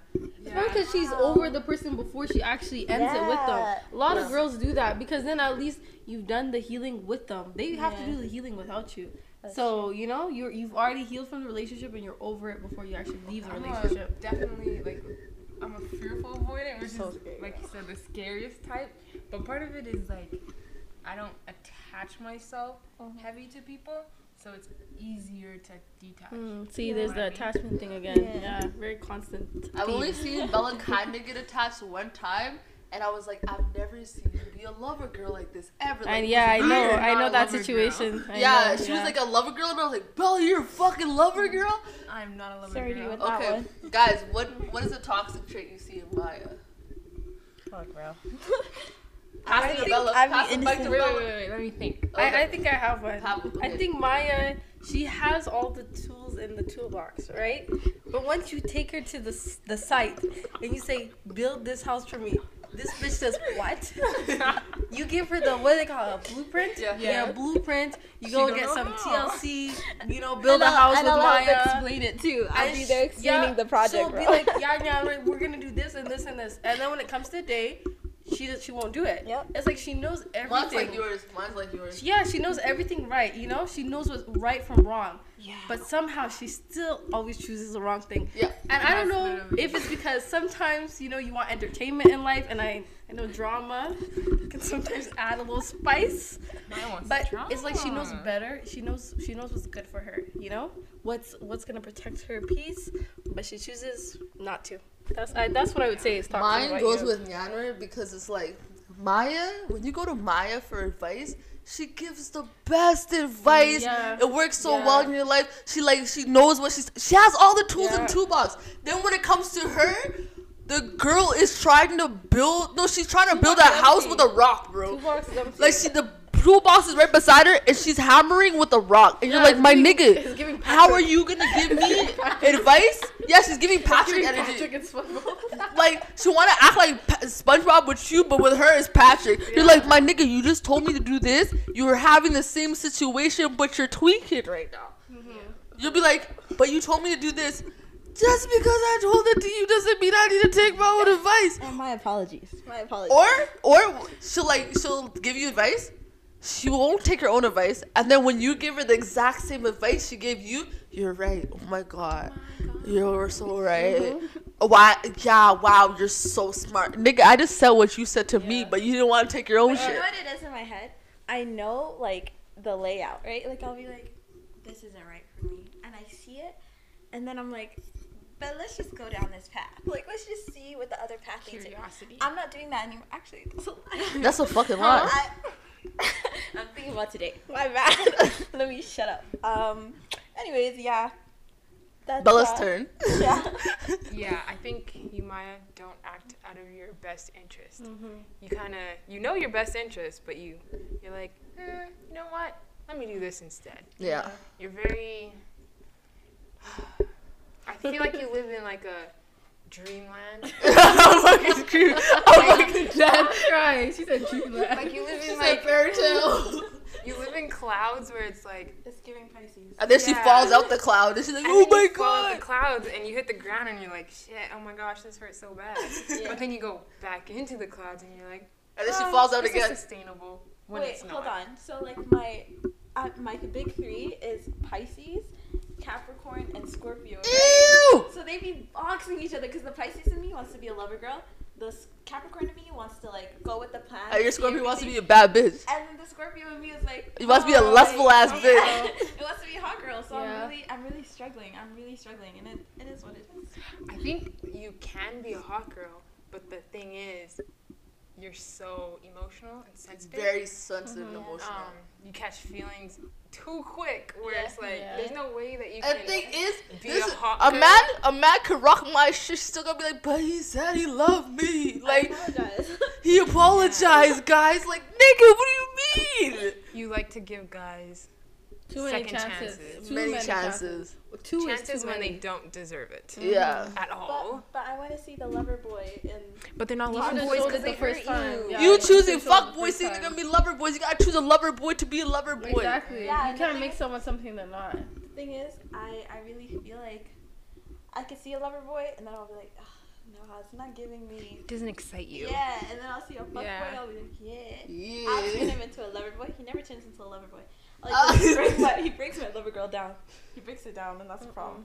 Speaker 4: Probably because she's
Speaker 3: Wow.
Speaker 4: over the person before she actually ends it with them. A lot
Speaker 1: Yeah.
Speaker 4: of girls do that because then at least you've done the healing with them. They have to do the healing without you.
Speaker 3: That's
Speaker 4: so you know you're you've already healed from the relationship and you're over it before you actually leave the
Speaker 2: I'm
Speaker 4: relationship.
Speaker 2: A, definitely like I'm a fearful avoidant, which
Speaker 4: So
Speaker 2: is
Speaker 4: scary,
Speaker 2: like you said the scariest type. But part of it is like I don't attach myself
Speaker 3: Mhm.
Speaker 2: heavy to people, so it's easier to detach.
Speaker 4: Hmm, see,
Speaker 3: Yeah.
Speaker 4: there's the
Speaker 2: I mean?
Speaker 4: attachment thing again.
Speaker 3: Yeah.
Speaker 4: Yeah, very constant.
Speaker 1: I've
Speaker 4: theme.
Speaker 1: only seen Bella kind of get attached one time, and I was like, I've never seen you be a lover girl like this ever. Like,
Speaker 4: and yeah, I know. I know that situation.
Speaker 1: Yeah,
Speaker 4: know,
Speaker 1: she
Speaker 4: yeah.
Speaker 1: was like a lover girl, and I was like, Bella, you're a fucking lover girl.
Speaker 2: I'm not a lover
Speaker 3: Sorry,
Speaker 2: girl.
Speaker 3: you would. That
Speaker 1: Okay, guys, what what is a toxic trait you see in Maya?
Speaker 3: Fuck, bro.
Speaker 1: Pass
Speaker 3: I
Speaker 1: it
Speaker 3: think
Speaker 1: Bella.
Speaker 3: I'm
Speaker 1: Pass it back to
Speaker 3: innocent.
Speaker 2: Wait, wait, wait, wait, let me think.
Speaker 4: I,
Speaker 1: Okay.
Speaker 4: I think I have one.
Speaker 1: Have one,
Speaker 4: I think Maya, she has all the tools in the toolbox, right? But once you take her to the the site and you say, "Build this house for me," this bitch says, "What?" you give her the what do they call it, a blueprint?
Speaker 1: Yeah.
Speaker 2: Yeah.
Speaker 4: blueprint. You
Speaker 2: She
Speaker 4: go
Speaker 2: don't
Speaker 4: get some
Speaker 2: how.
Speaker 4: TLC. You know, build a
Speaker 3: And I'll-
Speaker 4: house
Speaker 3: and
Speaker 4: with
Speaker 3: I'll help
Speaker 4: Maya.
Speaker 3: explain it too. I'll
Speaker 4: And
Speaker 3: be there explaining
Speaker 4: yeah,
Speaker 3: the project,
Speaker 4: She'll
Speaker 3: bro.
Speaker 4: be like, yeah, yeah, we're, we're gonna do this and this and this, and then when it comes to the day, she does, she won't do it.
Speaker 3: Yep.
Speaker 4: It's like she knows everything.
Speaker 1: Mine's like yours. Mine's like yours.
Speaker 4: Yeah, she knows everything right. You know, she knows what's right from wrong.
Speaker 3: yeah.
Speaker 4: But somehow she still always chooses the wrong thing.
Speaker 1: Yeah.
Speaker 4: And I don't know if it's because sometimes you know you want entertainment in life, and I I know drama can sometimes add a little spice.
Speaker 2: I want
Speaker 4: But
Speaker 2: some
Speaker 4: it's like she knows better. She knows she knows what's good for her. You know what's what's gonna protect her peace, but she chooses not to. That's I, that's what I would say is toxic.
Speaker 1: Mine goes with Nyanra because it's like Maya. When you go to Maya for advice, she gives the best advice.
Speaker 4: Yeah.
Speaker 1: It works so
Speaker 4: Yeah.
Speaker 1: well in your life. She like she knows what she's. She has all the tools in
Speaker 4: Yeah.
Speaker 1: the toolbox. Then when it comes to her, the girl is trying to build. No, she's trying to build a house with a rock, bro. Like she the toolbox is right beside her and she's hammering with a rock. And
Speaker 4: Yeah,
Speaker 1: you're like, my
Speaker 4: giving-
Speaker 1: nigga, how are you gonna give me advice? Yeah, she's giving Patrick
Speaker 4: Giving
Speaker 1: energy.
Speaker 4: Patrick and SpongeBob.
Speaker 1: Like she want to act like Pa- SpongeBob with you, but with her is Patrick. You're like, my nigga, you just told me to do this. You were having the same situation, but you're tweaking right now.
Speaker 4: Mm-hmm.
Speaker 1: You'll be like, but you told me to do this. Just because I told it to you doesn't mean I need to take my own advice.
Speaker 3: And my apologies. My apologies.
Speaker 1: Or, or she'll like she'll give you advice, she won't take her own advice, and then when you give her the exact same advice she gave you, you're right. Oh my god, you're so right. Why? Yeah, wow, you're so smart, nigga. I just said what you said to me, but you didn't want to take your own
Speaker 3: You
Speaker 1: shit.
Speaker 3: You know what it is in my head? I know like the layout, right? Like I'll be like, this isn't right for me, and I see it, and then I'm like, but let's just go down this path. Like let's just see what the other path leads.
Speaker 2: Curiosity.
Speaker 3: I'm not doing that anymore. Actually, that's a lie.
Speaker 1: That's a fucking lie.
Speaker 3: I, I'm thinking about today. My bad. Let me shut up. Um. Anyways, yeah. That's,
Speaker 1: Bella's
Speaker 3: uh,
Speaker 1: turn.
Speaker 3: Yeah.
Speaker 2: Yeah, I think you Maya don't act out of your best interest.
Speaker 4: Mm-hmm.
Speaker 2: You kind of you know your best interest, but you you're like, eh, you know what? Let me do this instead.
Speaker 1: Yeah.
Speaker 2: You're very. I feel like you live in like a dreamland.
Speaker 1: I'm fucking screwed. I'm fucking dead.
Speaker 4: Right. She said dreamland.
Speaker 2: Like you live in
Speaker 1: said
Speaker 2: like
Speaker 1: fairy tale.
Speaker 2: you live in clouds where it's like.
Speaker 3: It's giving Pisces.
Speaker 1: And then she falls out the cloud, and she's like,
Speaker 2: and
Speaker 1: "Oh
Speaker 2: then
Speaker 1: my
Speaker 2: you fall out
Speaker 1: god."
Speaker 2: The clouds and you hit the ground and you're like, shit, oh my gosh, this hurts so bad.
Speaker 3: Yeah.
Speaker 2: But then you go back into the clouds and you're like,
Speaker 1: And then she
Speaker 2: "Oh,
Speaker 1: falls out
Speaker 2: this
Speaker 1: again.
Speaker 2: Is sustainable. When
Speaker 3: Wait,
Speaker 2: it's not.
Speaker 3: hold on. So like my uh, my big three is Pisces, Capricorn, and Scorpio. right?
Speaker 1: Ew.
Speaker 3: So they be boxing each other because the Pisces in me wants to be a lover girl. The Capricorn in me wants to like go with the plan.
Speaker 1: And your Scorpio wants to be a bad bitch.
Speaker 3: And then the Scorpio in me is like.
Speaker 1: He wants to be a
Speaker 3: oh,
Speaker 1: lustful
Speaker 3: like,
Speaker 1: ass oh,
Speaker 3: yeah.
Speaker 1: bitch.
Speaker 3: it wants to be a hot girl. So
Speaker 4: Yeah.
Speaker 3: I'm really, I'm really struggling. I'm really struggling, and it, it is what it is.
Speaker 2: I think you can be a hot girl, but the thing is, you're so emotional and sensitive.
Speaker 1: Very sensitive and
Speaker 4: Mhm.
Speaker 1: emotional.
Speaker 2: um, you catch feelings too quick, where
Speaker 3: Yeah.
Speaker 2: it's like
Speaker 4: Yeah.
Speaker 2: there's no way that you
Speaker 1: And
Speaker 2: can.
Speaker 1: the thing is,
Speaker 2: be
Speaker 1: this,
Speaker 2: a hot
Speaker 1: a man, a man could rock my shit. She's still gonna be like, but he said he loved me. Like
Speaker 3: I apologize.
Speaker 1: he apologized, guys. Like nigga, what do you mean?
Speaker 2: you like to give guys
Speaker 4: Too many
Speaker 2: Second
Speaker 4: chances.
Speaker 2: chances.
Speaker 4: Too
Speaker 1: Many chances.
Speaker 4: Two is
Speaker 2: chances
Speaker 4: too
Speaker 2: when they don't deserve it mm-hmm.
Speaker 1: Yeah.
Speaker 2: at all.
Speaker 3: but, but I want to see the lover boy and
Speaker 2: But they're not lover boys because they
Speaker 4: the first
Speaker 2: hurt
Speaker 4: time.
Speaker 2: you.
Speaker 4: Yeah.
Speaker 1: you
Speaker 4: you
Speaker 1: choosing fuck
Speaker 4: showed
Speaker 1: boys,
Speaker 4: the
Speaker 1: saying
Speaker 4: first
Speaker 1: they're gonna be lover boys. You gotta choose a lover boy to be a lover boy.
Speaker 4: Exactly.
Speaker 3: Yeah,
Speaker 4: you can't make someone something they're not.
Speaker 3: The thing is, I, I really feel like I could see a lover boy, and then I'll be like, "Ugh, no, it's not giving me.
Speaker 2: It doesn't excite you.
Speaker 3: Yeah, and then I'll see a fuck
Speaker 2: Yeah.
Speaker 3: boy, I'll be like, yeah. I'll turn
Speaker 1: Yeah.
Speaker 3: him into a lover boy. He never turns into a lover boy. Like,
Speaker 1: Uh.
Speaker 3: he, breaks my, he breaks my lover girl down. He breaks it down, and that's the problem.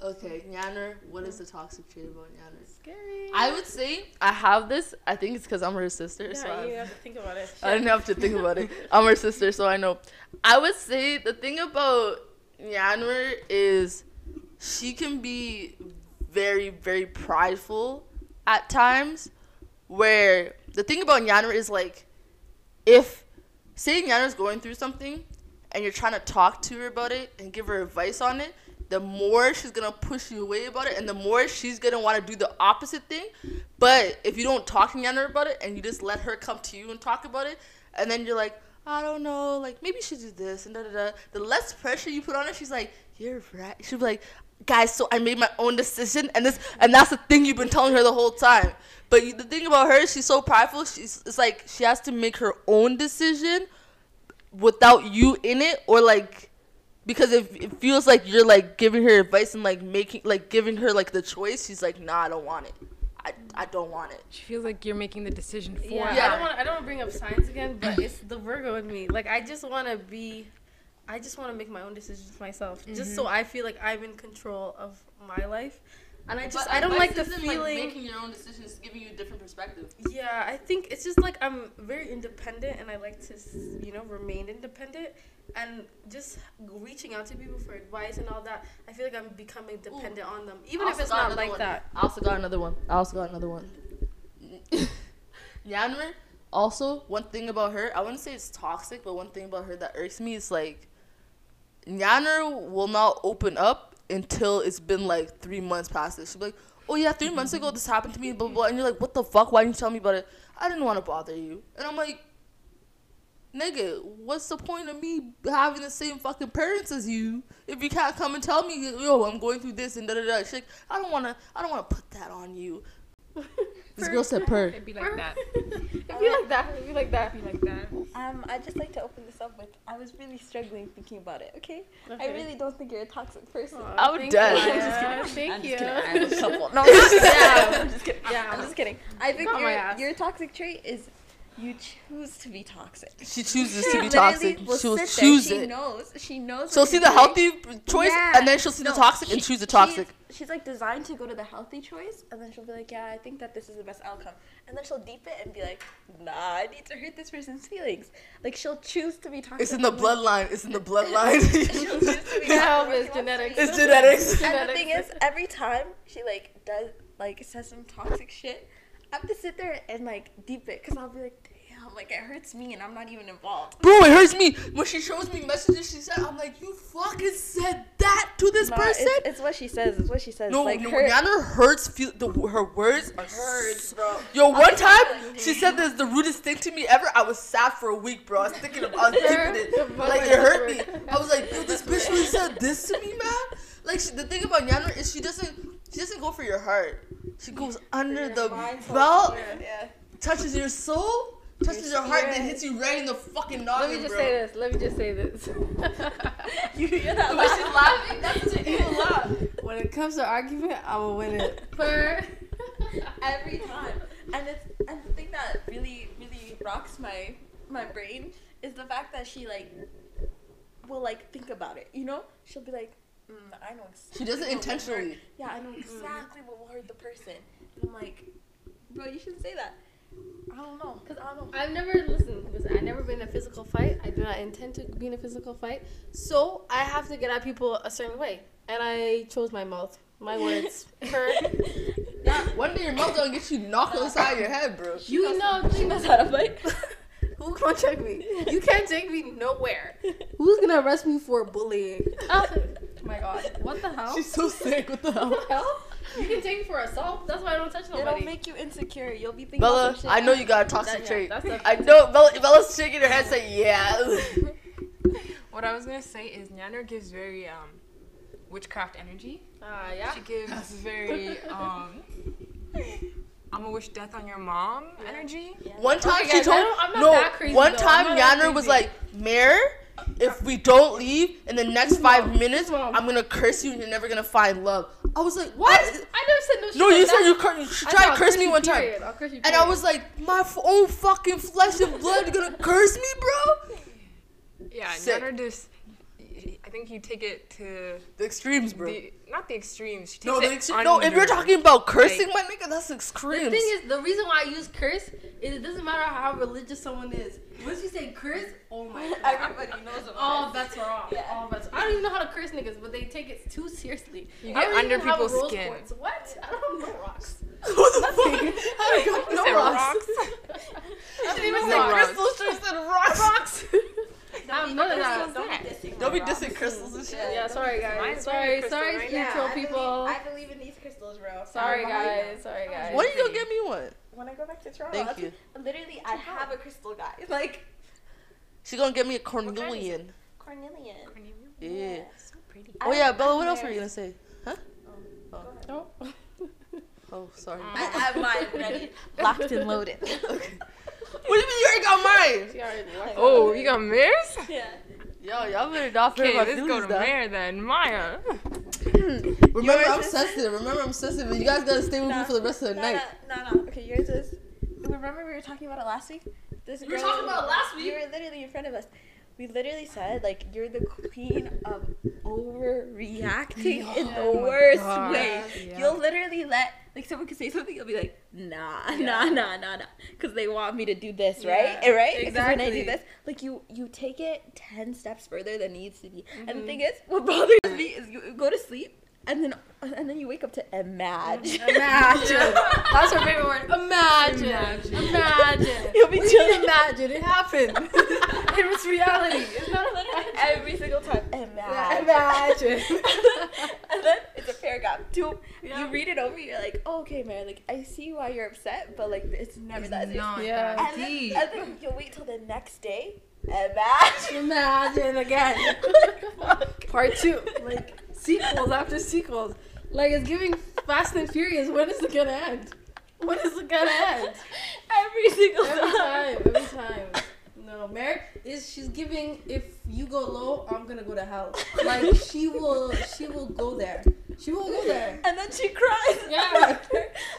Speaker 1: Okay, Nyanner, what is the toxic trait about Nyanner?
Speaker 4: Scary.
Speaker 1: I would say I have this. I think it's because I'm her sister.
Speaker 4: yeah,
Speaker 1: so
Speaker 4: you
Speaker 1: I've-
Speaker 4: have to think about it.
Speaker 1: I didn't have to think about it. I'm her sister, so I know. I would say the thing about Yanwer is she can be very, very prideful at times. Where the thing about Yanwer is like, if say Yanwer's going through something, and you're trying to talk to her about it and give her advice on it, the more she's gonna push you away about it, and the more she's gonna want to do the opposite thing. But if you don't talk to Yana about it and you just let her come to you and talk about it, and then you're like, I don't know, like maybe should do this and da da da. The less pressure you put on her, she's like, you're right. She'll be like, guys, so I made my own decision, and this and that's the thing you've been telling her the whole time. But you, the thing about her, she's so prideful. She's it's like she has to make her own decision without you in it, or like because if it feels like you're like giving her advice and like making like giving her like the choice, she's like, nah, I don't want it. I, I don't want it.
Speaker 2: She feels like you're making the decision for
Speaker 4: Yeah,
Speaker 2: her.
Speaker 4: I don't want. I don't want to bring up signs again, but it's the Virgo in me. Like I just want to be. I just want to make my own decisions myself, just so mm-hmm. I feel like I'm in control of my life. And I just I don't like the feeling.
Speaker 1: making your own decisions, giving you a different perspective.
Speaker 4: Yeah, I think it's just like I'm very independent and I like to, you know, remain independent and just reaching out to people for advice and all that. I feel like I'm becoming dependent on them, even if it's not like
Speaker 1: one.
Speaker 4: that.
Speaker 1: I also got another one. I also got another one. Yanmer, also, one thing about her, I wouldn't say it's toxic, but one thing about her that irks me is like, Nyanner will not open up until it's been like three months past it. She'll be like, oh yeah, three months ago mm-hmm. this happened to me, blah, blah, blah. And you're like, what the fuck? Why didn't you tell me about it? I didn't want to bother you. And I'm like, nigga, what's the point of me having the same fucking parents as you if you can't come and tell me, yo, I'm going through this and da da da. She's like, I don't wanna, I don't wanna put that on you. This girl said purr.
Speaker 2: It'd be like that.
Speaker 4: If you like that, if you like that.
Speaker 2: It'd be like that.
Speaker 3: Um, I'd just like to open this up with I was really struggling thinking about it, okay? I really don't think you're a toxic person.
Speaker 1: I would
Speaker 4: thank
Speaker 1: die.
Speaker 4: you.
Speaker 1: I'm just
Speaker 4: Yeah, Thank
Speaker 3: I'm
Speaker 4: you.
Speaker 3: just kidding. I have a couple. No,
Speaker 4: Yeah.
Speaker 3: I'm just kidding.
Speaker 4: Yeah.
Speaker 3: I'm just kidding. I think your, your toxic trait is You choose to be toxic.
Speaker 1: She chooses
Speaker 3: She
Speaker 1: to be toxic.
Speaker 3: will
Speaker 1: She'll
Speaker 3: sit there.
Speaker 1: choose
Speaker 3: she
Speaker 1: it.
Speaker 3: knows. She knows.
Speaker 1: She'll
Speaker 3: what
Speaker 1: see the
Speaker 3: doing.
Speaker 1: healthy choice,
Speaker 3: Yeah.
Speaker 1: and then she'll see the
Speaker 3: No,
Speaker 1: toxic and
Speaker 3: she-
Speaker 1: choose the toxic.
Speaker 3: She's, she's like designed to go to the healthy choice, and then she'll be like, "Yeah, I think that this is the best outcome," and then she'll deep it and be like, "Nah, I need to hurt this person's feelings." Like she'll choose to be toxic.
Speaker 1: It's in the bloodline. It's in the bloodline.
Speaker 3: She'll choose to be toxic when
Speaker 4: it's
Speaker 3: she
Speaker 4: genetics.
Speaker 3: be.
Speaker 1: it's genetics.
Speaker 3: And the thing is, every time she like does like says some toxic shit, I have to sit there and like deep it because I'll be like, damn, like it hurts me and I'm not even involved.
Speaker 1: Bro, it hurts me when she shows me messages. She said, "I'm like, you fucking said that to this
Speaker 3: Nah,
Speaker 1: person."
Speaker 3: It's, it's what she says. It's what she says.
Speaker 1: no,
Speaker 3: like
Speaker 1: no,
Speaker 3: her,
Speaker 1: Yana hurts. Feel the her words are
Speaker 3: Hurts, bro.
Speaker 1: Yo, one time
Speaker 3: like,
Speaker 1: she said this the rudest thing to me ever. I was sad for a week, bro. I was thinking of, I was
Speaker 4: Her-
Speaker 1: it. Like it hurt me. I was like, yo, this bitch really said this to me, man. Like she, the thing about Yana is she doesn't she doesn't go for your heart. She goes under the belt,
Speaker 3: Yeah.
Speaker 1: touches your soul, touches your heart, then hits you right in the fucking noggin.
Speaker 4: Let me just
Speaker 1: bro.
Speaker 4: say this. Let me just say this.
Speaker 3: You hear that?
Speaker 1: When she's laughing, that's such an evil laugh.
Speaker 4: when it comes to argument, I will win it. Per.
Speaker 3: every time. And it's and the thing that really really rocks my my brain is the fact that she like will like think about it. You know, she'll be like, mm, I know. Exactly
Speaker 1: She does it
Speaker 3: what hurt-
Speaker 1: intentionally.
Speaker 3: Yeah, I know exactly what will hurt the person. And I'm like, bro, you shouldn't say that. I don't know, cause I don't.
Speaker 4: I've never listen. Listen, I've never been in a physical fight. I do not intend to be in a physical fight. So I have to get at people a certain way, and I chose my mouth, my words. Per.
Speaker 1: One day your mouth gonna get you knocked on the side of your head, bro.
Speaker 4: You know,
Speaker 3: She knows how to fight.
Speaker 4: who can check me? You can't take me nowhere. Who's gonna arrest me for bullying? Oh my god! What the hell?
Speaker 1: She's so sick. What the hell?
Speaker 4: What the hell? You can take me for assault. That's why I don't touch nobody.
Speaker 3: It'll
Speaker 4: nobody.
Speaker 3: make you insecure. You'll be thinking
Speaker 1: Bella,
Speaker 3: some shit.
Speaker 1: I know you got a toxic
Speaker 4: That- yeah,
Speaker 1: trait.
Speaker 4: that's a-
Speaker 1: I know Bella, Bella's shaking her head saying, yeah.
Speaker 5: What I was gonna say is Nana gives very um witchcraft energy.
Speaker 4: Ah, yeah.
Speaker 5: She gives very um I'm gonna wish death on your mom energy.
Speaker 1: One time
Speaker 4: Okay,
Speaker 1: she
Speaker 4: guys,
Speaker 1: told
Speaker 4: don't- I'm not
Speaker 1: no.
Speaker 4: that crazy,
Speaker 1: one
Speaker 4: though.
Speaker 1: time
Speaker 4: I'm not that
Speaker 1: Yanner was like, "Mayor, if we don't leave in the next five minutes,
Speaker 4: Mom.
Speaker 1: I'm gonna curse you and you're never gonna find love." I was like, "What?"
Speaker 4: I never said no shit.
Speaker 1: No,
Speaker 4: like
Speaker 1: you
Speaker 4: that.
Speaker 1: said you, cur- you
Speaker 4: know,
Speaker 1: to curse me one time,
Speaker 4: period. You,
Speaker 1: and I was like, "My f- own fucking flesh and blood, gonna curse me, bro?"
Speaker 5: Yeah,
Speaker 1: Sick.
Speaker 5: Nana just I think you take it to
Speaker 1: The extremes, bro.
Speaker 5: the not the extremes. She takes
Speaker 1: no, the
Speaker 5: it
Speaker 1: extre- no. If you're talking about cursing, my nigga, that's extremes.
Speaker 4: The thing is, the reason why I use curse is it doesn't matter how religious someone is. Once you say curse, oh my god.
Speaker 3: Everybody knows about
Speaker 4: All
Speaker 3: it.
Speaker 4: bets are off.
Speaker 3: Yeah.
Speaker 4: All bets. I don't even know how to curse niggas, but they take it too seriously.
Speaker 5: You get under
Speaker 4: even have a
Speaker 5: people's
Speaker 4: rose
Speaker 5: skin.
Speaker 4: quartz. What? I don't know rocks.
Speaker 1: what the fuck? I got
Speaker 5: You
Speaker 1: no
Speaker 5: said
Speaker 1: rocks.
Speaker 4: I
Speaker 1: didn't even
Speaker 5: No
Speaker 1: say
Speaker 5: rocks.
Speaker 1: crystals. She said rocks.
Speaker 4: rocks. I have none of that.
Speaker 3: Don't be dissing
Speaker 1: Don't be
Speaker 3: my
Speaker 1: dissing
Speaker 3: mom.
Speaker 1: crystals and shit.
Speaker 4: Yeah, sorry guys.
Speaker 5: Mine's
Speaker 4: Sorry, sorry,
Speaker 5: right
Speaker 4: spiritual
Speaker 3: I
Speaker 4: people.
Speaker 3: Believe, I believe in these crystals, bro.
Speaker 4: Sorry guys. Sorry guys.
Speaker 1: When are you gonna get me one?
Speaker 3: When I go back to Toronto,
Speaker 1: Thank you.
Speaker 3: Literally, I have a crystal, guys. Like
Speaker 1: She's gonna get me a
Speaker 5: kind is
Speaker 1: cornelian.
Speaker 3: cornelian.
Speaker 1: Yeah.
Speaker 5: So pretty.
Speaker 1: Oh yeah, Bella. What else were you gonna say? Huh? Oh, oh.
Speaker 3: Go ahead.
Speaker 4: Oh.
Speaker 1: Oh, sorry. Ah.
Speaker 3: I have mine ready, locked and loaded.
Speaker 1: What do you mean you already got mine?
Speaker 4: She already.
Speaker 5: Oh, you got mirrors?
Speaker 3: yeah.
Speaker 1: Yo, y'all better not
Speaker 5: Okay,
Speaker 1: hurt my
Speaker 5: let's go to
Speaker 1: now.
Speaker 5: Mare then. Maya.
Speaker 1: Remember,
Speaker 3: Yours
Speaker 1: I'm
Speaker 3: is-
Speaker 1: sensitive. Remember, I'm sensitive. You guys gotta stay with me for the rest of the
Speaker 3: No,
Speaker 1: night.
Speaker 3: no, no, no. Okay, yours is. Remember we were talking about it last week. This
Speaker 4: We were talking about it last week?
Speaker 3: You were literally in front of us. We literally said like you're the queen of overreacting in the
Speaker 5: Oh
Speaker 3: worst
Speaker 5: God.
Speaker 3: way.
Speaker 5: Yeah.
Speaker 3: You'll literally let like someone could say something, you'll be like, nah, nah, nah, nah, nah, because they want me to do this, right?
Speaker 4: Yeah,
Speaker 3: right? 'Cause When I do this, like you, you take it ten steps further than needs to be. And
Speaker 4: Mm-hmm.
Speaker 3: the thing is, what bothers me is you go to sleep. And then, and then you wake up to imagine.
Speaker 4: Imagine. That's her favorite word. Imagine.
Speaker 5: Imagine.
Speaker 4: Imagine.
Speaker 3: You'll be
Speaker 4: What do you mean imagine. It happened. it's reality. It's not a
Speaker 3: Every single time. Imagine.
Speaker 4: Imagine.
Speaker 3: and then it's a paragraph. Two,
Speaker 4: Yeah.
Speaker 3: you read it over, you're like, oh, okay, man, like I see why you're upset, but like it's never that deep.
Speaker 5: not
Speaker 4: Yeah.
Speaker 5: that
Speaker 3: And then, and then you'll wait till the next day. Imagine.
Speaker 4: Imagine again. Part two. Like sequels after sequels. Like it's giving Fast and Furious. When is it gonna end? When is it gonna end?
Speaker 3: Every single
Speaker 4: Every
Speaker 3: time.
Speaker 4: time. Every time. No, Mary is she's giving. If you go low, I'm gonna go to hell. Like she will. She will go there. She will go there.
Speaker 3: and then she cries.
Speaker 4: Yeah.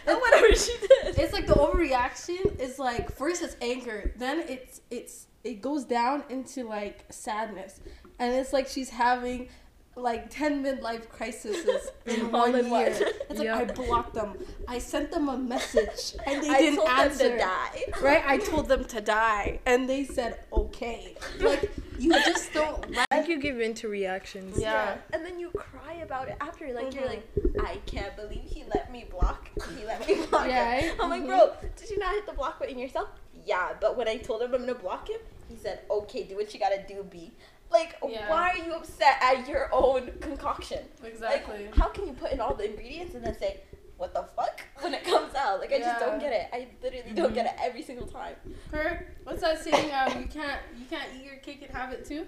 Speaker 3: and whatever she did.
Speaker 4: It's like the overreaction is like first it's anger, then it's it's it goes down into like sadness, and it's like she's having like ten midlife crises in one
Speaker 3: in
Speaker 4: year.
Speaker 3: one.
Speaker 4: It's like I blocked them. I sent them a message and they
Speaker 3: I
Speaker 4: didn't
Speaker 3: told
Speaker 4: answer.
Speaker 3: them to die.
Speaker 4: Right? I told them to die, and they said okay. Like you just don't.
Speaker 2: I think you give in to reactions.
Speaker 4: Yeah.
Speaker 3: And then you cry about it after. Like you're
Speaker 4: Mhm.
Speaker 3: like, I can't believe he let me block. He let me block
Speaker 4: Yeah,
Speaker 3: him.
Speaker 4: right?
Speaker 3: I'm like,
Speaker 4: Mhm.
Speaker 3: bro, did you not hit the block button yourself? Yeah, but when I told him I'm gonna block him, he said, okay, do what you gotta do, B. Like,
Speaker 4: Yeah.
Speaker 3: why are you upset at your own concoction?
Speaker 4: Exactly.
Speaker 3: Like, how can you put in all the ingredients and then say, what the fuck when it comes out? Like, I just don't get it. I literally don't get it every single time.
Speaker 4: Her, what's that saying? Um, you can't you can't eat your cake and have it too.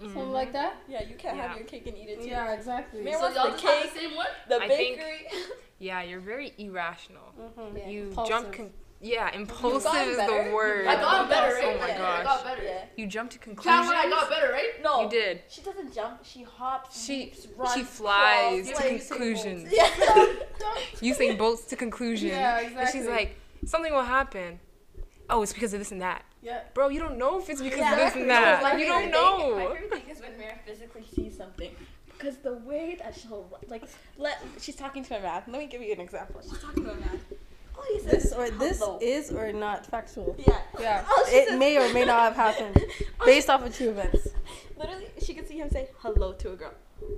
Speaker 4: Something like that.
Speaker 3: Yeah, you can't
Speaker 5: Yeah.
Speaker 3: have your cake and eat it too.
Speaker 4: Yeah, exactly.
Speaker 3: Mir
Speaker 1: So y'all
Speaker 3: the
Speaker 1: just have
Speaker 3: cake,
Speaker 1: the same one?
Speaker 3: the
Speaker 5: I think-
Speaker 3: bakery.
Speaker 5: Yeah, you're very irrational.
Speaker 4: Mhm.
Speaker 3: Yeah.
Speaker 5: You
Speaker 4: Impulsive.
Speaker 5: jump. Con- yeah, impulsive is
Speaker 3: better.
Speaker 5: the word.
Speaker 1: I got better,
Speaker 5: Oh my
Speaker 1: Yeah, I
Speaker 5: gosh.
Speaker 1: got better.
Speaker 3: Yeah.
Speaker 5: You jump to conclusions.
Speaker 1: lie, I got better, right?
Speaker 3: No,
Speaker 5: You did.
Speaker 3: She doesn't jump. She hops.
Speaker 5: She
Speaker 3: leaps, runs,
Speaker 5: she flies
Speaker 3: crawls,
Speaker 5: to
Speaker 3: like-
Speaker 5: conclusions.
Speaker 3: Yeah.
Speaker 5: Using bolts to conclusion.
Speaker 4: Yeah, exactly.
Speaker 5: And she's like, something will happen. Oh, it's because of this and that.
Speaker 4: Yeah.
Speaker 5: Bro, you don't know if it's because
Speaker 3: Yeah,
Speaker 5: of this and that.
Speaker 3: my
Speaker 5: you don't
Speaker 3: thing- My favorite thing is when Mira physically sees something. Because the way that she'll, like, let, she's talking to a man. Let me give you an example. She's talking to a man. Oh, says,
Speaker 4: This or this
Speaker 3: hello.
Speaker 4: is or not factual.
Speaker 3: Yeah.
Speaker 4: Yeah.
Speaker 3: Oh,
Speaker 4: It
Speaker 3: says-
Speaker 4: may or may not have oh, happened
Speaker 3: Oh,
Speaker 4: based off of true events.
Speaker 3: Literally, she could see him say hello to a girl.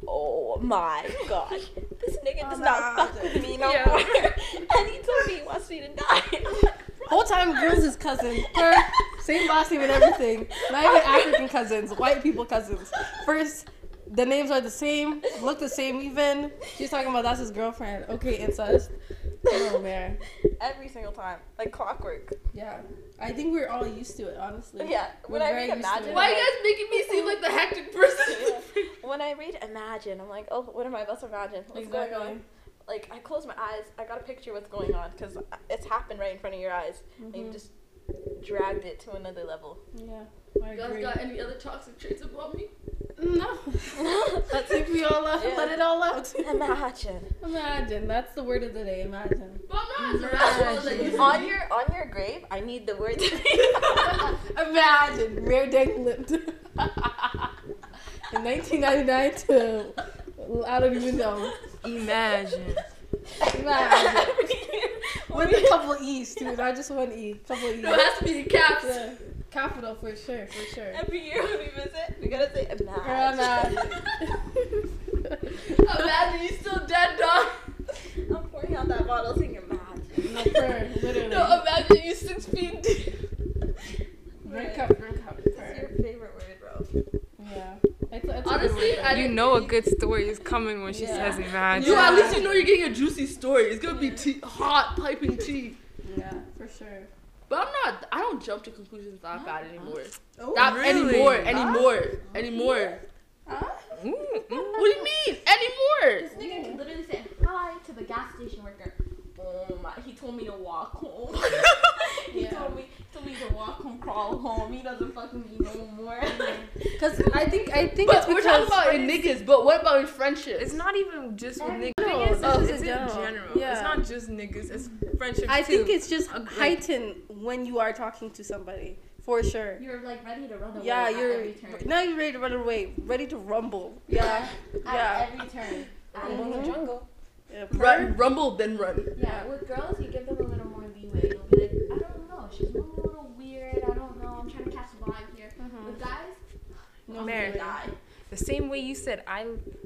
Speaker 3: Oh my gosh. This nigga does not fuck with me no
Speaker 5: Yeah.
Speaker 3: more. and he told me he wants me to die.
Speaker 4: Whole time girls is cousin. Her same last name and everything. Not even African cousins, white people cousins. First, the names are the same, look the same even. She's talking about that's his girlfriend. Okay, incest. Oh man.
Speaker 3: Every single time. Like clockwork.
Speaker 4: Yeah. I think we're all used to it, honestly.
Speaker 3: Yeah. When
Speaker 4: We're
Speaker 3: I read Imagine.
Speaker 1: Why are you guys making me seem like the hectic person?
Speaker 3: When I read Imagine, I'm like, oh, what am I about to imagine? What's going on? Like, I close my eyes. I got a picture what's going on because it's happened right in front of your eyes. And you
Speaker 4: Mhm.
Speaker 3: just dragged it to another level.
Speaker 4: Yeah. I
Speaker 1: You guys
Speaker 4: agree.
Speaker 1: got any other toxic traits about me?
Speaker 4: No. I think we all uh,
Speaker 3: Yeah.
Speaker 4: let it all out.
Speaker 3: Imagine.
Speaker 4: Imagine. That's the word of the day. Imagine.
Speaker 1: But I'm not as irrational as I used to
Speaker 3: on your on your grave, I need the word.
Speaker 4: Imagine. Rare Dank lived. In 1999 to, I don't even know.
Speaker 5: Imagine.
Speaker 4: Imagine. With a couple E's, too. I just one E. Couple E's.
Speaker 1: No, it has to be in caps.
Speaker 4: Yeah. Capital for sure, for sure.
Speaker 3: Every year when we visit, we gotta say
Speaker 4: Girl,
Speaker 3: imagine.
Speaker 4: nah.
Speaker 1: Imagine you still dead, dog.
Speaker 3: I'm pouring out that bottle saying imagine.
Speaker 4: No, for literally.
Speaker 1: No, imagine you six feet deep.
Speaker 4: Drink
Speaker 3: Right.
Speaker 4: up, drink up.
Speaker 3: What's your favorite word, bro?
Speaker 4: Yeah. It's, it's a good
Speaker 1: Honestly, I
Speaker 5: You know a good story is coming when she
Speaker 4: Yeah.
Speaker 5: says imagine.
Speaker 1: You at least you know you're getting a juicy story. It's gonna be tea, hot piping tea.
Speaker 4: Yeah, for sure.
Speaker 1: But I'm not. I don't jump to conclusions that bad anymore.
Speaker 4: Oh,
Speaker 1: Not
Speaker 5: really?
Speaker 1: anymore.
Speaker 5: Huh?
Speaker 1: Anymore. Anymore.
Speaker 4: Huh?
Speaker 5: Mm, mm.
Speaker 1: What do you mean? Anymore.
Speaker 3: This nigga can literally say hi to the gas station worker. Oh my! He told me to walk home. he
Speaker 4: Yeah.
Speaker 3: told me told me to walk home, crawl home. He doesn't fuck with me no more. Mm-hmm.
Speaker 4: Because I think I think it's
Speaker 1: we're talking about in niggas. But what about in friendships?
Speaker 5: It's not even just with niggas.
Speaker 4: No,
Speaker 5: it's,
Speaker 4: this is
Speaker 5: it's
Speaker 4: in
Speaker 5: in
Speaker 4: general.
Speaker 5: general.
Speaker 4: Yeah.
Speaker 5: It's not just niggas. It's friendships
Speaker 4: I
Speaker 5: too.
Speaker 4: think it's just
Speaker 5: Like-
Speaker 4: heightened when you are talking to somebody, for sure.
Speaker 3: You're like ready to run away.
Speaker 4: Yeah,
Speaker 3: at
Speaker 4: you're
Speaker 3: every turn.
Speaker 4: now you're ready to run away, ready to rumble. Yeah,
Speaker 3: At
Speaker 4: yeah.
Speaker 3: every turn.
Speaker 5: Rumble in the
Speaker 4: mm-hmm.
Speaker 5: jungle.
Speaker 4: yeah.
Speaker 1: Run, rumble, then run.
Speaker 3: Yeah, with girls, you give them a little more leeway. You'll be like, I don't know, she's a little weird. I don't know. I'm trying to catch a vibe here.
Speaker 4: Mhm.
Speaker 3: With guys,
Speaker 4: No
Speaker 3: I'm
Speaker 5: Mary.
Speaker 3: gonna die.
Speaker 5: The same way you said I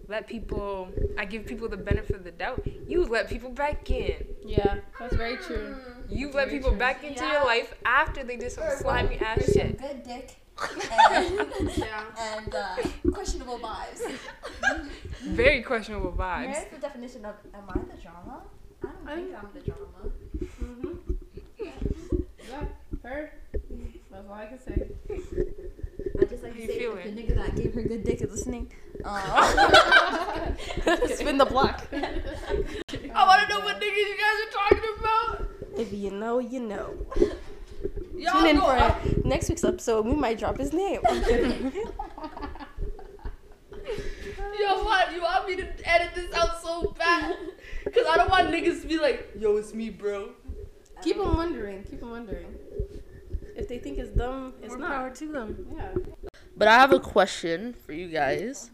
Speaker 5: let people, I give people the benefit of the doubt. You let people back in.
Speaker 4: Yeah, that's very true.
Speaker 5: You let people
Speaker 4: true.
Speaker 5: back into
Speaker 3: Yeah.
Speaker 5: your life after they did some
Speaker 3: Or
Speaker 5: slimy
Speaker 3: one,
Speaker 5: ass
Speaker 3: there's some
Speaker 5: shit.
Speaker 3: good dick and,
Speaker 4: Yeah.
Speaker 3: and uh, questionable vibes.
Speaker 5: Very questionable vibes.
Speaker 3: Where's the definition of am I the drama? I don't
Speaker 4: I
Speaker 3: think I'm the drama.
Speaker 4: Mhm. Yeah, her. That's all I can say.
Speaker 3: I just like
Speaker 5: How
Speaker 3: to
Speaker 5: you
Speaker 3: say
Speaker 5: feeling?
Speaker 3: the nigga that gave her good dick is listening. Uh,
Speaker 4: Spin the block.
Speaker 1: I want to know what niggas you guys are talking about.
Speaker 4: If you know, you know.
Speaker 1: Y'all
Speaker 4: Tune in for
Speaker 1: up.
Speaker 4: next week's episode. We might drop his name. I'm.
Speaker 1: Yo, what? You want me to edit this out so bad. Cause I don't want niggas to be like, yo, it's me, bro.
Speaker 4: Keep them wondering. Keep them wondering. If they think it's dumb, it's
Speaker 5: More
Speaker 4: not.
Speaker 5: power to them.
Speaker 4: Yeah.
Speaker 1: But I have a question for you guys.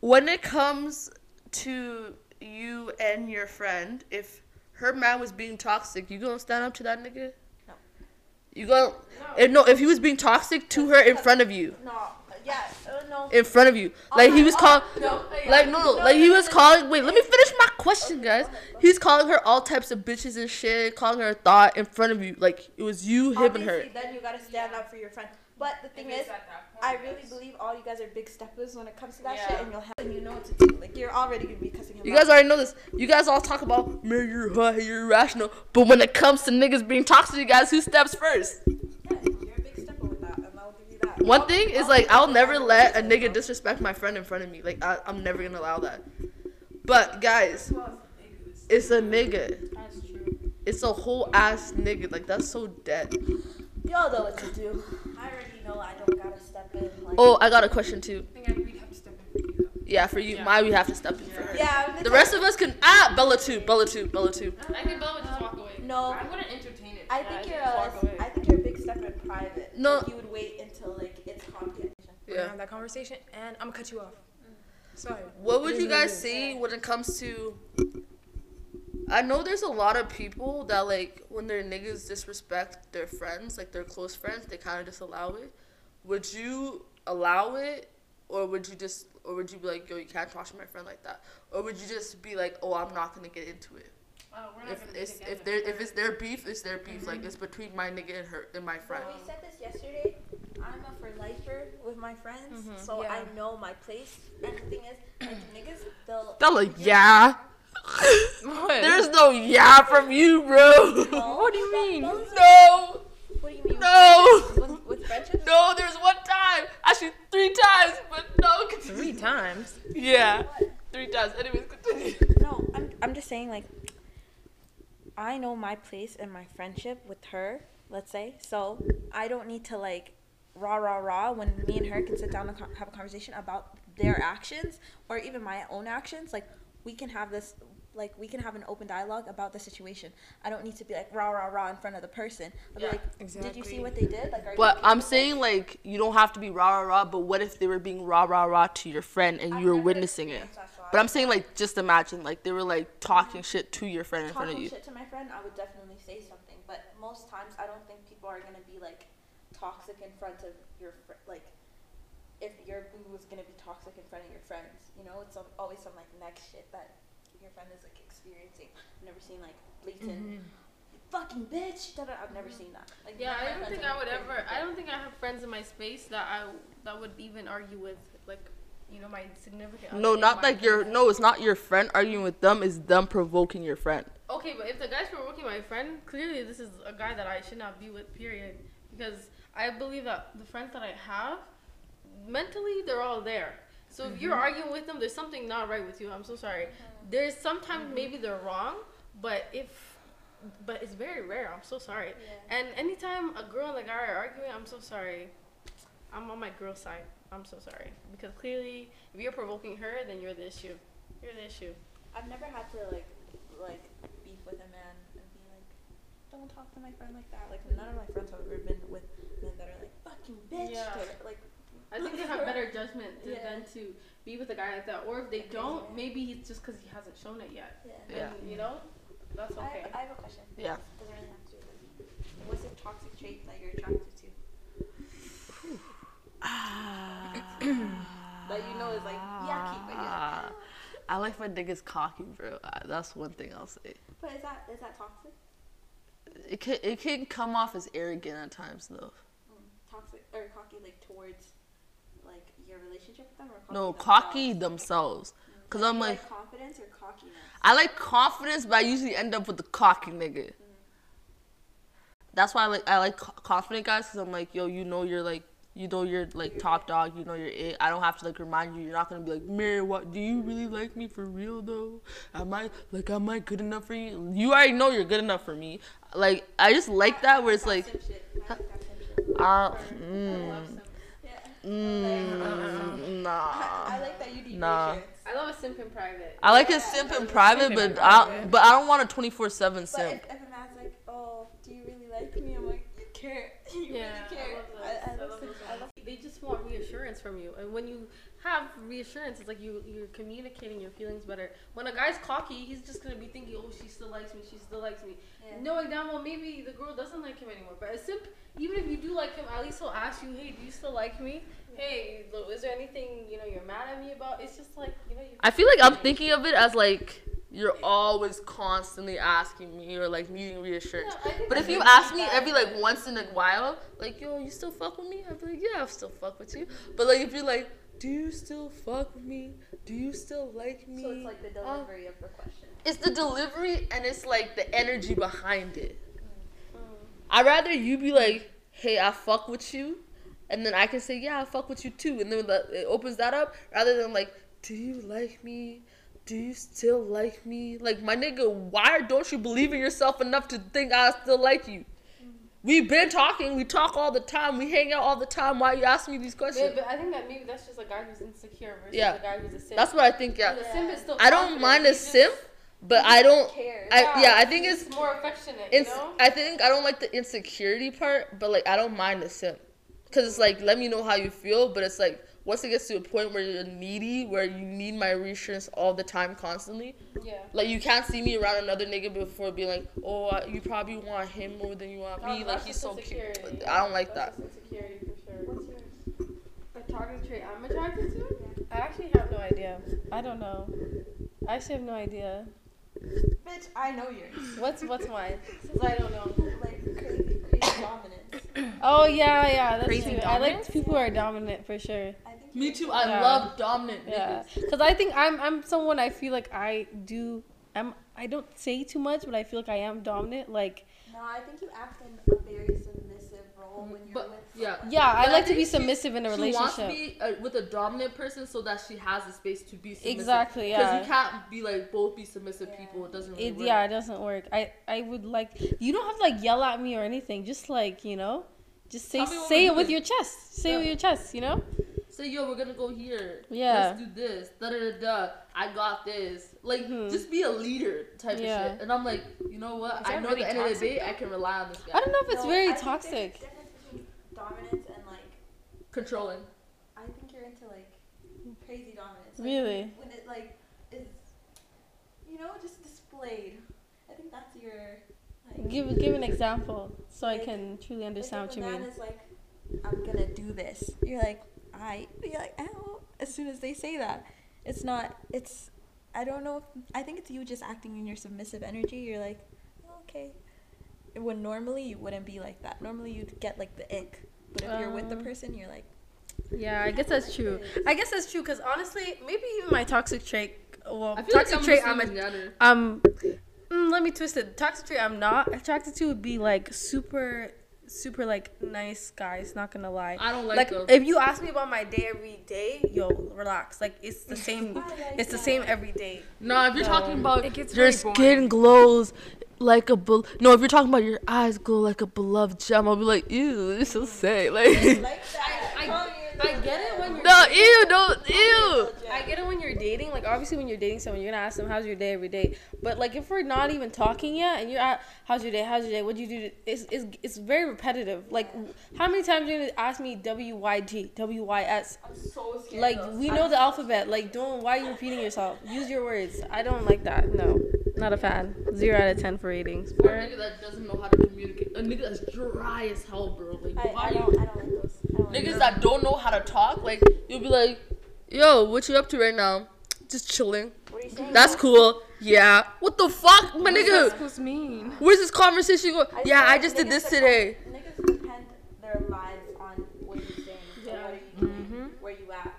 Speaker 1: When it comes to you and your friend, if her man was being toxic, you gonna stand up to that nigga?
Speaker 3: No.
Speaker 1: You gonna if no if he was being toxic to her in front of you.
Speaker 3: No, yeah, uh, no.
Speaker 1: In front of you. Like he was calling
Speaker 3: No,
Speaker 1: like no no like he was calling wait, let me finish my question guys. He's calling her all types of bitches and shit, calling her a thought in front of you. Like it was you, him and her.
Speaker 3: Then you gotta stand up for your friend. But the thing is, I really believe all you guys are big steppers when it comes to that shit, and you'll have and you know what to do. Like you're already gonna be cussing him
Speaker 1: You
Speaker 3: out.
Speaker 1: guys already know this. You guys all talk about, man, you're hot, you're irrational. But when it comes to niggas being toxic to you guys, who steps first? One thing is like, I'll never let a nigga disrespect my friend in front of me. Like, I, I'm never gonna allow that. But guys, it's a nigga. It's a whole ass nigga. Like that's so dead.
Speaker 3: Y'all know what to do. I already know I don't gotta step in. Like,
Speaker 1: Oh, I got a question too.
Speaker 5: I think I, we'd have to step in for you though.
Speaker 1: Yeah, for you,
Speaker 5: Yeah.
Speaker 1: my we have to step in for her.
Speaker 3: yeah.
Speaker 1: The rest of us can ah Bella too, Bella too, Bella too.
Speaker 5: I think Bella would just walk away.
Speaker 3: No.
Speaker 5: I wouldn't entertain it.
Speaker 3: I think
Speaker 5: I'd
Speaker 3: you're
Speaker 5: just
Speaker 3: a,
Speaker 5: walk away.
Speaker 3: I think
Speaker 1: No.
Speaker 3: Like, you would wait until like it's conversation.
Speaker 5: We're gonna
Speaker 1: Yeah.
Speaker 5: have that conversation, and I'm gonna cut you off. Sorry.
Speaker 1: What would you
Speaker 5: is what it
Speaker 1: guys
Speaker 5: is.
Speaker 1: say when it comes to? I know there's a lot of people that like when their niggas disrespect their friends, like their close friends, they kind of just allow it. Would you allow it, or would you just, or would you be like, yo, you can't talk to my friend like that, or would you just be like, oh, I'm not gonna get into it.
Speaker 5: Oh, we're not
Speaker 1: If
Speaker 5: gonna
Speaker 1: it's
Speaker 5: together.
Speaker 1: if there if it's their beef, it's their beef. Like it's between my nigga and her and my friend.
Speaker 3: When we said this yesterday, I'm a for lifer with my friends,
Speaker 5: Mhm,
Speaker 3: so
Speaker 5: yeah.
Speaker 3: I know my place. And the thing is, like niggas, they'll.
Speaker 1: They're like, yeah.
Speaker 5: What?
Speaker 1: There's no yeah from you, bro.
Speaker 5: What do you mean?
Speaker 1: No,
Speaker 3: What do you mean?
Speaker 1: no.
Speaker 3: With, with friendships?
Speaker 1: No, there's one time. Actually, three times, but no. Continue.
Speaker 5: Three times.
Speaker 1: Yeah, three times. Anyways, continue.
Speaker 3: No, I'm, I'm just saying, like, I know my place in my friendship with her, let's say, so I don't need to, like, rah, rah, rah when me and her can sit down and co- have a conversation about their actions or even my own actions. Like, we can have this, like, we can have an open dialogue about the situation. I don't need to be like, rah, rah, rah in front of the person. I'll
Speaker 1: Yeah,
Speaker 3: be like, did you see what they did? Like, are you
Speaker 1: But
Speaker 3: okay
Speaker 1: I'm
Speaker 3: with it?"
Speaker 1: saying like you don't have to be rah rah rah. But what if they were being rah rah rah to your friend and
Speaker 3: I've
Speaker 1: you were witnessing it?
Speaker 3: Experienced that, so I
Speaker 1: But I'm saying like just imagine like they were like talking shit to your friend in front of you.
Speaker 3: talking shit to my friend, I would definitely say something. But most times, I don't think people are gonna be like toxic in front of your fr- like. If your boo was gonna be toxic in front of your friends, you know, it's some, always some like next shit that your friend is like experiencing. I've never seen like blatant mm-hmm. fucking bitch. Da-da. I've never mm-hmm. seen that. Like,
Speaker 4: Yeah,
Speaker 3: none of my
Speaker 4: I don't think I would ever. I don't think I have friends in my space that I that would even argue with, like, you know, my significant.
Speaker 1: No,
Speaker 4: other in
Speaker 1: not like your.
Speaker 4: friends.
Speaker 1: No, it's not your friend arguing with them. It's them provoking your friend.
Speaker 4: Okay, but if the guy's provoking my friend, clearly this is a guy that I should not be with. Period. Because I believe that the friends that I have, mentally they're all there. So if you're mm-hmm. arguing with them, there's something not right with you. I'm so sorry. There's sometimes mm-hmm. maybe they're wrong, but if, but it's very rare. I'm so sorry.
Speaker 3: Yeah.
Speaker 4: And anytime a girl and a guy are arguing, I'm so sorry. I'm on my girl side. I'm so sorry because clearly, if you're provoking her, then you're the issue. You're the issue.
Speaker 3: I've never had to like like beef with a man and be like, don't talk to my friend like that. Like none of my friends have ever been with men that are like fucking bitch.
Speaker 4: Yeah.
Speaker 3: Or, like
Speaker 4: I think they have better judgment to,
Speaker 3: Yeah.
Speaker 4: than to be with a guy like that. Or if they don't, maybe he's just because he hasn't shown it yet.
Speaker 3: yeah.
Speaker 1: Yeah.
Speaker 4: And, you know, that's
Speaker 3: I,
Speaker 4: okay.
Speaker 3: have, I have a question.
Speaker 1: Yeah.
Speaker 3: Doesn't really have to do with. What's a toxic trait that you're attracted to? That you know is like yucky, but you're
Speaker 1: Ah, I like my niggas cocky, bro. Uh, That's one thing I'll say.
Speaker 3: but is that is that toxic?
Speaker 1: It can it can come off as arrogant at times though.
Speaker 3: Mm, toxic or cocky like towards like your relationship with them or cocky
Speaker 1: No,
Speaker 3: themselves?
Speaker 1: cocky themselves. Cause I'm
Speaker 3: You
Speaker 1: like,
Speaker 3: confidence or cockiness.
Speaker 1: I like confidence, but I usually end up with the cocky nigga. That's why I like I like confident guys, cause I'm like, yo, you know you're like, you know you're like top dog, you know you're it. I don't have to like remind you. You're not gonna be like, Mary, what? Do you really like me for real though? Am I like, am I good enough for you? You already know you're good enough for me. Like I just like that where it's like,
Speaker 3: I like that simp shit.
Speaker 1: uh,
Speaker 4: I
Speaker 1: mm.
Speaker 4: love
Speaker 1: Mm, nah.
Speaker 3: I like that you need
Speaker 1: Nah.
Speaker 4: I love a simp in private.
Speaker 1: I like a simp in private, but I but I don't want a twenty four seven
Speaker 3: But
Speaker 1: simp.
Speaker 3: if, if a man's like, oh, do you really like me? I'm like, you care. You
Speaker 4: Yeah,
Speaker 3: really care.
Speaker 4: I love.
Speaker 3: I, I love. I love
Speaker 4: They just want reassurance from you, and when you have reassurance, it's like you you're communicating your feelings better. When a guy's cocky, he's just gonna be thinking, oh, she still likes me, she still likes me,
Speaker 3: Yeah.
Speaker 4: knowing damn well maybe the girl doesn't like him anymore. But a simp, even if you do like him, at least he'll ask you, hey, do you still like me? Hey, is there anything you know you're mad at me about? It's just like you know. You
Speaker 1: I feel like I'm thinking of it as like you're always constantly asking me or like needing reassurance.
Speaker 4: Yeah,
Speaker 1: But if you ask me every like once in a while, like yo, you still fuck with me? I'd be like, yeah, I still fuck with you. But like if you're like, do you still fuck with me? Do you still like me?
Speaker 3: So it's like the
Speaker 1: Uh,
Speaker 3: delivery of the question.
Speaker 1: it's the delivery and it's like the energy behind it.
Speaker 4: Mm.
Speaker 1: I'd rather you be like, hey, I fuck with you, and then I can say, yeah, I fuck with you too, and then it opens that up rather than like, do you like me? Do you still like me? Like my nigga, why don't you believe in yourself enough to think I still like you? We've been talking. We talk all the time. We hang out all the time. Why are you ask me these
Speaker 4: Yeah,
Speaker 1: questions?
Speaker 4: but I think that maybe that's just a guy who's insecure versus
Speaker 1: Yeah.
Speaker 4: a guy who's a simp.
Speaker 1: That's what I think. Yeah,
Speaker 4: The simp is still
Speaker 1: I don't mind a simp, but I don't.
Speaker 3: Care.
Speaker 1: I yeah, I think it's
Speaker 4: more affectionate.
Speaker 1: It's,
Speaker 4: you know?
Speaker 1: I think I don't like the insecurity part, but like I don't mind the simp, cause it's like let me know how you feel, but it's like once it gets to a point where you're needy, where you need my reassurance all the time, constantly,
Speaker 4: yeah.
Speaker 1: like you can't see me around another nigga before being like, oh, I- you probably want him more than you want
Speaker 4: No,
Speaker 1: me, like he's
Speaker 4: just
Speaker 1: so cute. I don't like
Speaker 4: That's
Speaker 1: that.
Speaker 4: just insecurity for sure.
Speaker 3: What's yours?
Speaker 4: A toxic trait I'm attracted to?
Speaker 3: Yeah.
Speaker 4: I actually have no idea. I don't know. I actually have no idea.
Speaker 3: Bitch, I know yours.
Speaker 4: What's what's mine? Since I don't know.
Speaker 3: Like crazy, crazy dominance.
Speaker 4: Oh yeah, yeah, that's
Speaker 5: Crazy
Speaker 4: true. I like people who are dominant for sure.
Speaker 3: I think
Speaker 1: Me too. I
Speaker 4: Yeah.
Speaker 1: love dominant
Speaker 4: Yeah,
Speaker 1: niggas.
Speaker 4: because I think I'm I'm someone I feel like I do. I'm I don't say too much, but I feel like I am dominant. Like
Speaker 3: No, I think you act in a very submissive role when you're
Speaker 1: But,
Speaker 3: with.
Speaker 1: yeah.
Speaker 3: someone.
Speaker 4: yeah, I
Speaker 1: But I
Speaker 4: like to
Speaker 1: think
Speaker 4: be
Speaker 1: she-
Speaker 4: submissive in a relationship.
Speaker 1: She wants to be uh, with a dominant person so that she has the space to be submissive.
Speaker 4: Exactly, Yeah.
Speaker 1: Because you can't be like both be submissive
Speaker 3: Yeah.
Speaker 1: people. It doesn't really
Speaker 4: It,
Speaker 1: work.
Speaker 4: yeah, it doesn't work. I I would like you don't have to like yell at me or anything. Just like you know, just say
Speaker 1: Tell me what
Speaker 4: say it with
Speaker 1: doing.
Speaker 4: your chest. Say it with your chest. You know.
Speaker 1: Say, yo, we're gonna go here.
Speaker 4: Yeah.
Speaker 1: Let's do this. Da da da da. I got this. Like,
Speaker 4: Mhm.
Speaker 1: just be a leader type
Speaker 4: Yeah.
Speaker 1: of shit. And I'm like, you know what?
Speaker 5: Is
Speaker 1: I
Speaker 5: that
Speaker 1: know
Speaker 5: really
Speaker 1: at the end of the day, I can rely on this guy.
Speaker 4: I don't know if it's
Speaker 3: No,
Speaker 4: very
Speaker 3: I think there's
Speaker 4: toxic.
Speaker 3: a difference between dominance and like.
Speaker 1: Controlling.
Speaker 3: I think you're into like crazy dominance. Like,
Speaker 4: Really?
Speaker 3: When it like is, you know, just displayed. I think that's your. Like,
Speaker 4: Give give an example so I can truly understand
Speaker 3: if
Speaker 4: what
Speaker 3: a
Speaker 4: you
Speaker 3: man
Speaker 4: mean.
Speaker 3: is like, I'm gonna do this. You're like, I. You're like, ow. As soon as they say that, it's not. It's. I don't know. If, I think it's you just acting in your submissive energy. You're like, oh, okay. When normally you wouldn't be like that. Normally you'd get like the ick. But if you're with the
Speaker 4: Um,
Speaker 3: person, you're like,
Speaker 4: Yeah, I guess that's true. I guess that's true because honestly, maybe even my toxic trait. Well,
Speaker 1: I feel like
Speaker 4: toxic
Speaker 1: I'm
Speaker 4: trait I'm
Speaker 1: same
Speaker 4: a, um, mm, let me twist it. Toxic trait I'm not attracted to would be like super, super like nice guys. Not gonna lie.
Speaker 1: I don't like,
Speaker 4: Like
Speaker 1: those.
Speaker 4: if you ask me about my day every day, yo, relax. Like it's the same.
Speaker 3: Like
Speaker 4: it's the same every day.
Speaker 1: No, if you're
Speaker 4: No.
Speaker 1: talking about
Speaker 5: It gets
Speaker 1: your skin glows like a bel no, if you're talking about your eyes glow like a beloved gem, I'll be like, ew, you're so sick. Like,
Speaker 3: like that.
Speaker 4: I- I
Speaker 3: the
Speaker 4: get it
Speaker 3: gem.
Speaker 4: when you're
Speaker 1: no, ew, don't, ew.
Speaker 4: I get it when you're dating. Like obviously, when you're dating someone, you're gonna ask them, "How's your day every day?" But like if we're not even talking yet, and you're at, "How's your day? How's your day? What'd you do?" to-" It's it's it's very repetitive. Like how many times are you gonna ask me W Y G W Y S?
Speaker 3: I'm so scared.
Speaker 4: Like
Speaker 3: of those.
Speaker 4: we know the alphabet. Like don't why are you repeating yourself? Use your words. I don't like that. No, not a fan. Zero out of ten for ratings.
Speaker 1: Or a nigga that doesn't know how to communicate. A nigga that's dry as hell, bro. Like,
Speaker 3: I,
Speaker 1: why
Speaker 3: I
Speaker 1: you
Speaker 3: don't, I don't like those. I don't
Speaker 1: niggas
Speaker 3: those.
Speaker 1: that don't know how to talk? Like, you'll be like, yo, what you up to right now? Just chilling.
Speaker 3: What are you saying?
Speaker 1: That's cool. Yeah. What the fuck, my
Speaker 5: What's that
Speaker 1: nigga?
Speaker 5: supposed to mean?
Speaker 1: Where's this conversation going?
Speaker 3: I
Speaker 1: Yeah, I just did this
Speaker 3: depend-
Speaker 1: today.
Speaker 3: Niggas depend their lives on what you're saying.
Speaker 4: Yeah.
Speaker 3: what are you doing?
Speaker 5: Mm-hmm.
Speaker 3: Where you at?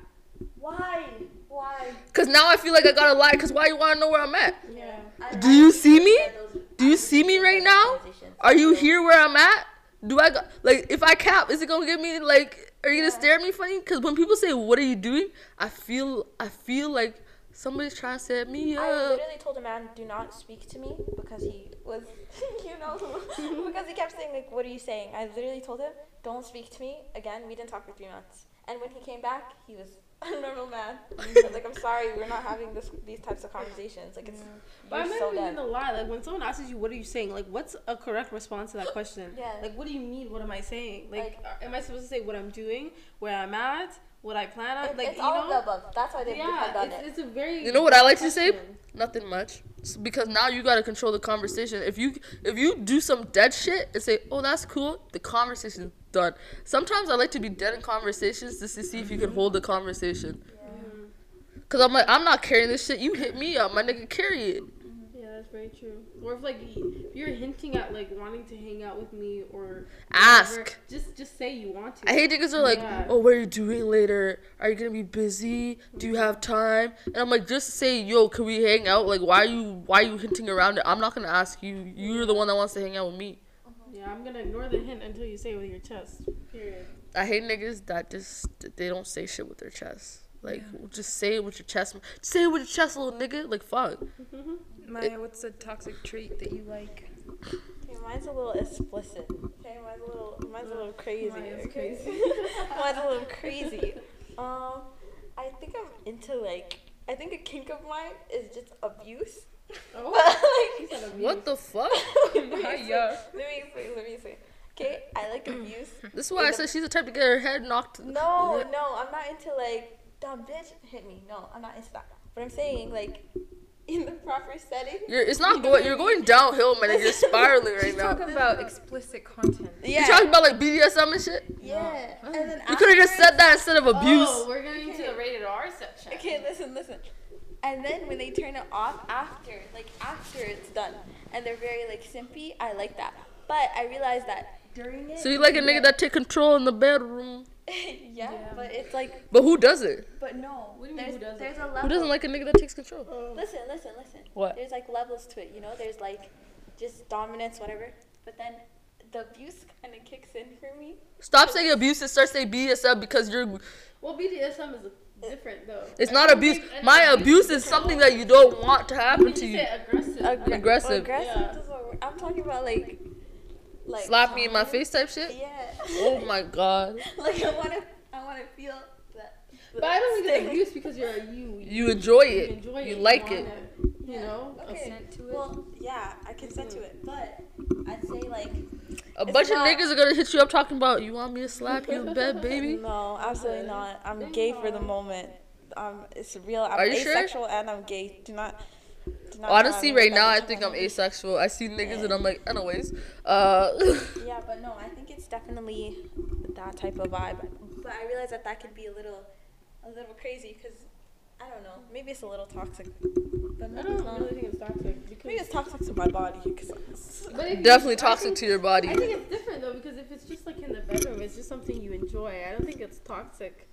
Speaker 3: Why? Why?
Speaker 1: Cause now I feel like I gotta lie. Cause why you wanna know where I'm at?
Speaker 4: Yeah.
Speaker 3: I,
Speaker 1: Do you see me?
Speaker 3: those-
Speaker 1: Do you
Speaker 3: I
Speaker 1: see me right now? Are you here where I'm at? Do I got like if I cap, is it gonna get me like? Are you gonna stare at me funny? Cause when people say, "What are you doing?" I feel I feel like somebody's trying to set me up.
Speaker 3: I literally told a man, "Do not speak to me," because he was, you know, because he kept saying like, "What are you saying?" I literally told him, "Don't speak to me again." We didn't talk for three months, And when he came back, he was a normal man. Like, I'm sorry, we're not having this these types of conversations. Like it's
Speaker 4: But I'm not
Speaker 3: so
Speaker 4: even
Speaker 3: dead.
Speaker 4: gonna lie. Like when someone asks you, "What are you saying?" Like, what's a correct response to that question?
Speaker 3: Yeah.
Speaker 4: Like, what do you mean? What am I saying? Like,
Speaker 3: Like-
Speaker 4: am I supposed to say what I'm doing, where I'm at, what I plan on?
Speaker 3: It-
Speaker 4: like,
Speaker 3: it's
Speaker 4: you
Speaker 3: all
Speaker 4: know?
Speaker 3: of the above. That's why they depend
Speaker 4: yeah,
Speaker 3: on
Speaker 4: it's,
Speaker 3: it.
Speaker 4: it's a very.
Speaker 1: You know what I like to say? Nothing much. S- Because now you gotta control the conversation. If you if you do some dead shit and say, "Oh, that's cool," the conversation's done. Sometimes I like to be dead in conversations just to see if you can hold the conversation. Cause I'm like, I'm not carrying this shit. You hit me up, my nigga, carry it.
Speaker 4: That's very true. Or if like if you're hinting at like wanting to hang out with me or
Speaker 1: Ask.
Speaker 4: whatever, just just say you want to.
Speaker 1: I hate niggas who are like,
Speaker 4: Yeah.
Speaker 1: "Oh, what are you doing later? Are you gonna be busy? Do you have time?" And I'm like, just say, "Yo, can we hang out?" Like, why are you why are you hinting around it? I'm not gonna ask you. You're the one that wants to hang out with me.
Speaker 4: Yeah, I'm gonna ignore the hint until you say it with your chest. Period.
Speaker 1: I hate niggas that just they don't say shit with their chest. Like just say it with your chest. Say it with your chest, little nigga. Like fuck.
Speaker 5: Maya, what's a toxic trait that you like?
Speaker 3: Okay, mine's a little explicit. Okay, mine's a little, mine's a little crazy.
Speaker 4: Mine's crazy.
Speaker 3: mine's a little crazy. Um, I think I'm into like, I think a kink of mine is just abuse.
Speaker 4: Oh,
Speaker 3: But
Speaker 4: he
Speaker 3: like,
Speaker 4: abuse.
Speaker 1: What the fuck?
Speaker 3: let me explain.
Speaker 5: Yeah.
Speaker 3: Let me explain. Let me explain. Okay, I like abuse.
Speaker 1: This is why I said she's the type to get her head knocked.
Speaker 3: No, no, I'm not into like dumb bitch hit me. No, I'm not into that. But I'm saying like in the proper setting.
Speaker 1: You're, it's not going. You're going downhill, man. You're spiraling right
Speaker 5: She's
Speaker 1: now.
Speaker 5: talking about explicit content.
Speaker 3: Yeah.
Speaker 1: You talking about like BDSM and shit?
Speaker 3: yeah. And then
Speaker 1: You could have just said that instead of oh, abuse.
Speaker 4: Oh, we're getting to the rated R section.
Speaker 3: Okay, listen, listen. And then when they turn it off after, like after it's done, and they're very like simpy, I like that. But I realized that during it.
Speaker 1: So you like a nigga that take control in the bedroom?
Speaker 3: yeah, but it's like,
Speaker 1: But who does it?
Speaker 3: but no.
Speaker 4: What do you mean,
Speaker 3: there's
Speaker 4: who doesn't?
Speaker 3: there's a level.
Speaker 1: Who doesn't like a nigga that takes control? Oh.
Speaker 3: Listen, listen, listen.
Speaker 1: What?
Speaker 3: There's like levels to it, you know. There's like just dominance, whatever. But then the abuse kind of kicks in for me.
Speaker 1: Stop saying abuse and start saying BDSM because you're.
Speaker 4: Well, BDSM is different though.
Speaker 1: It's
Speaker 4: I
Speaker 1: not abuse.
Speaker 4: think
Speaker 1: My
Speaker 4: abuse
Speaker 1: abuse is something that you don't want to happen
Speaker 4: You
Speaker 1: to you.
Speaker 4: say aggressive.
Speaker 3: Aggra-
Speaker 1: Aggressive.
Speaker 3: Aggressive.
Speaker 4: Yeah.
Speaker 3: I'm talking about like, like
Speaker 1: Slap me in my face type shit.
Speaker 3: Yeah.
Speaker 1: Oh my god.
Speaker 3: like I wanna, I wanna feel that.
Speaker 4: But I don't think it's
Speaker 3: sting.
Speaker 4: abuse because you're a you.
Speaker 1: You enjoy
Speaker 4: You
Speaker 1: it.
Speaker 4: enjoy
Speaker 1: You
Speaker 4: it.
Speaker 1: like
Speaker 4: want
Speaker 1: it.
Speaker 4: You
Speaker 3: Yeah,
Speaker 4: know.
Speaker 3: Okay.
Speaker 5: Consent to it.
Speaker 3: Well, yeah, I consent to it, but I'd say like
Speaker 1: A bunch
Speaker 3: not-
Speaker 1: of niggas are gonna hit you up talking about you want me to slap you in bed, baby.
Speaker 3: no, absolutely not. I'm gay for the moment. Um, it's real. I'm
Speaker 1: Are you sure?
Speaker 3: asexual and I'm gay. Do not. Do not
Speaker 1: Honestly, right
Speaker 3: with
Speaker 1: now I think. I'm asexual. I see niggas and I'm like, anyways. Uh,
Speaker 3: Yeah, but no, I think it's definitely that type of vibe. But I realize that that could be a little, a little crazy because I don't know. Maybe it's a little toxic. But
Speaker 4: I
Speaker 3: maybe it's
Speaker 4: don't
Speaker 3: not.
Speaker 4: really think it's toxic because.
Speaker 3: Maybe it's toxic to my body. 'cause it's-
Speaker 4: But if
Speaker 1: definitely toxic
Speaker 4: think-
Speaker 1: to your body.
Speaker 4: I think it's different though because if it's just like in the bedroom, it's just something you enjoy. I don't think it's toxic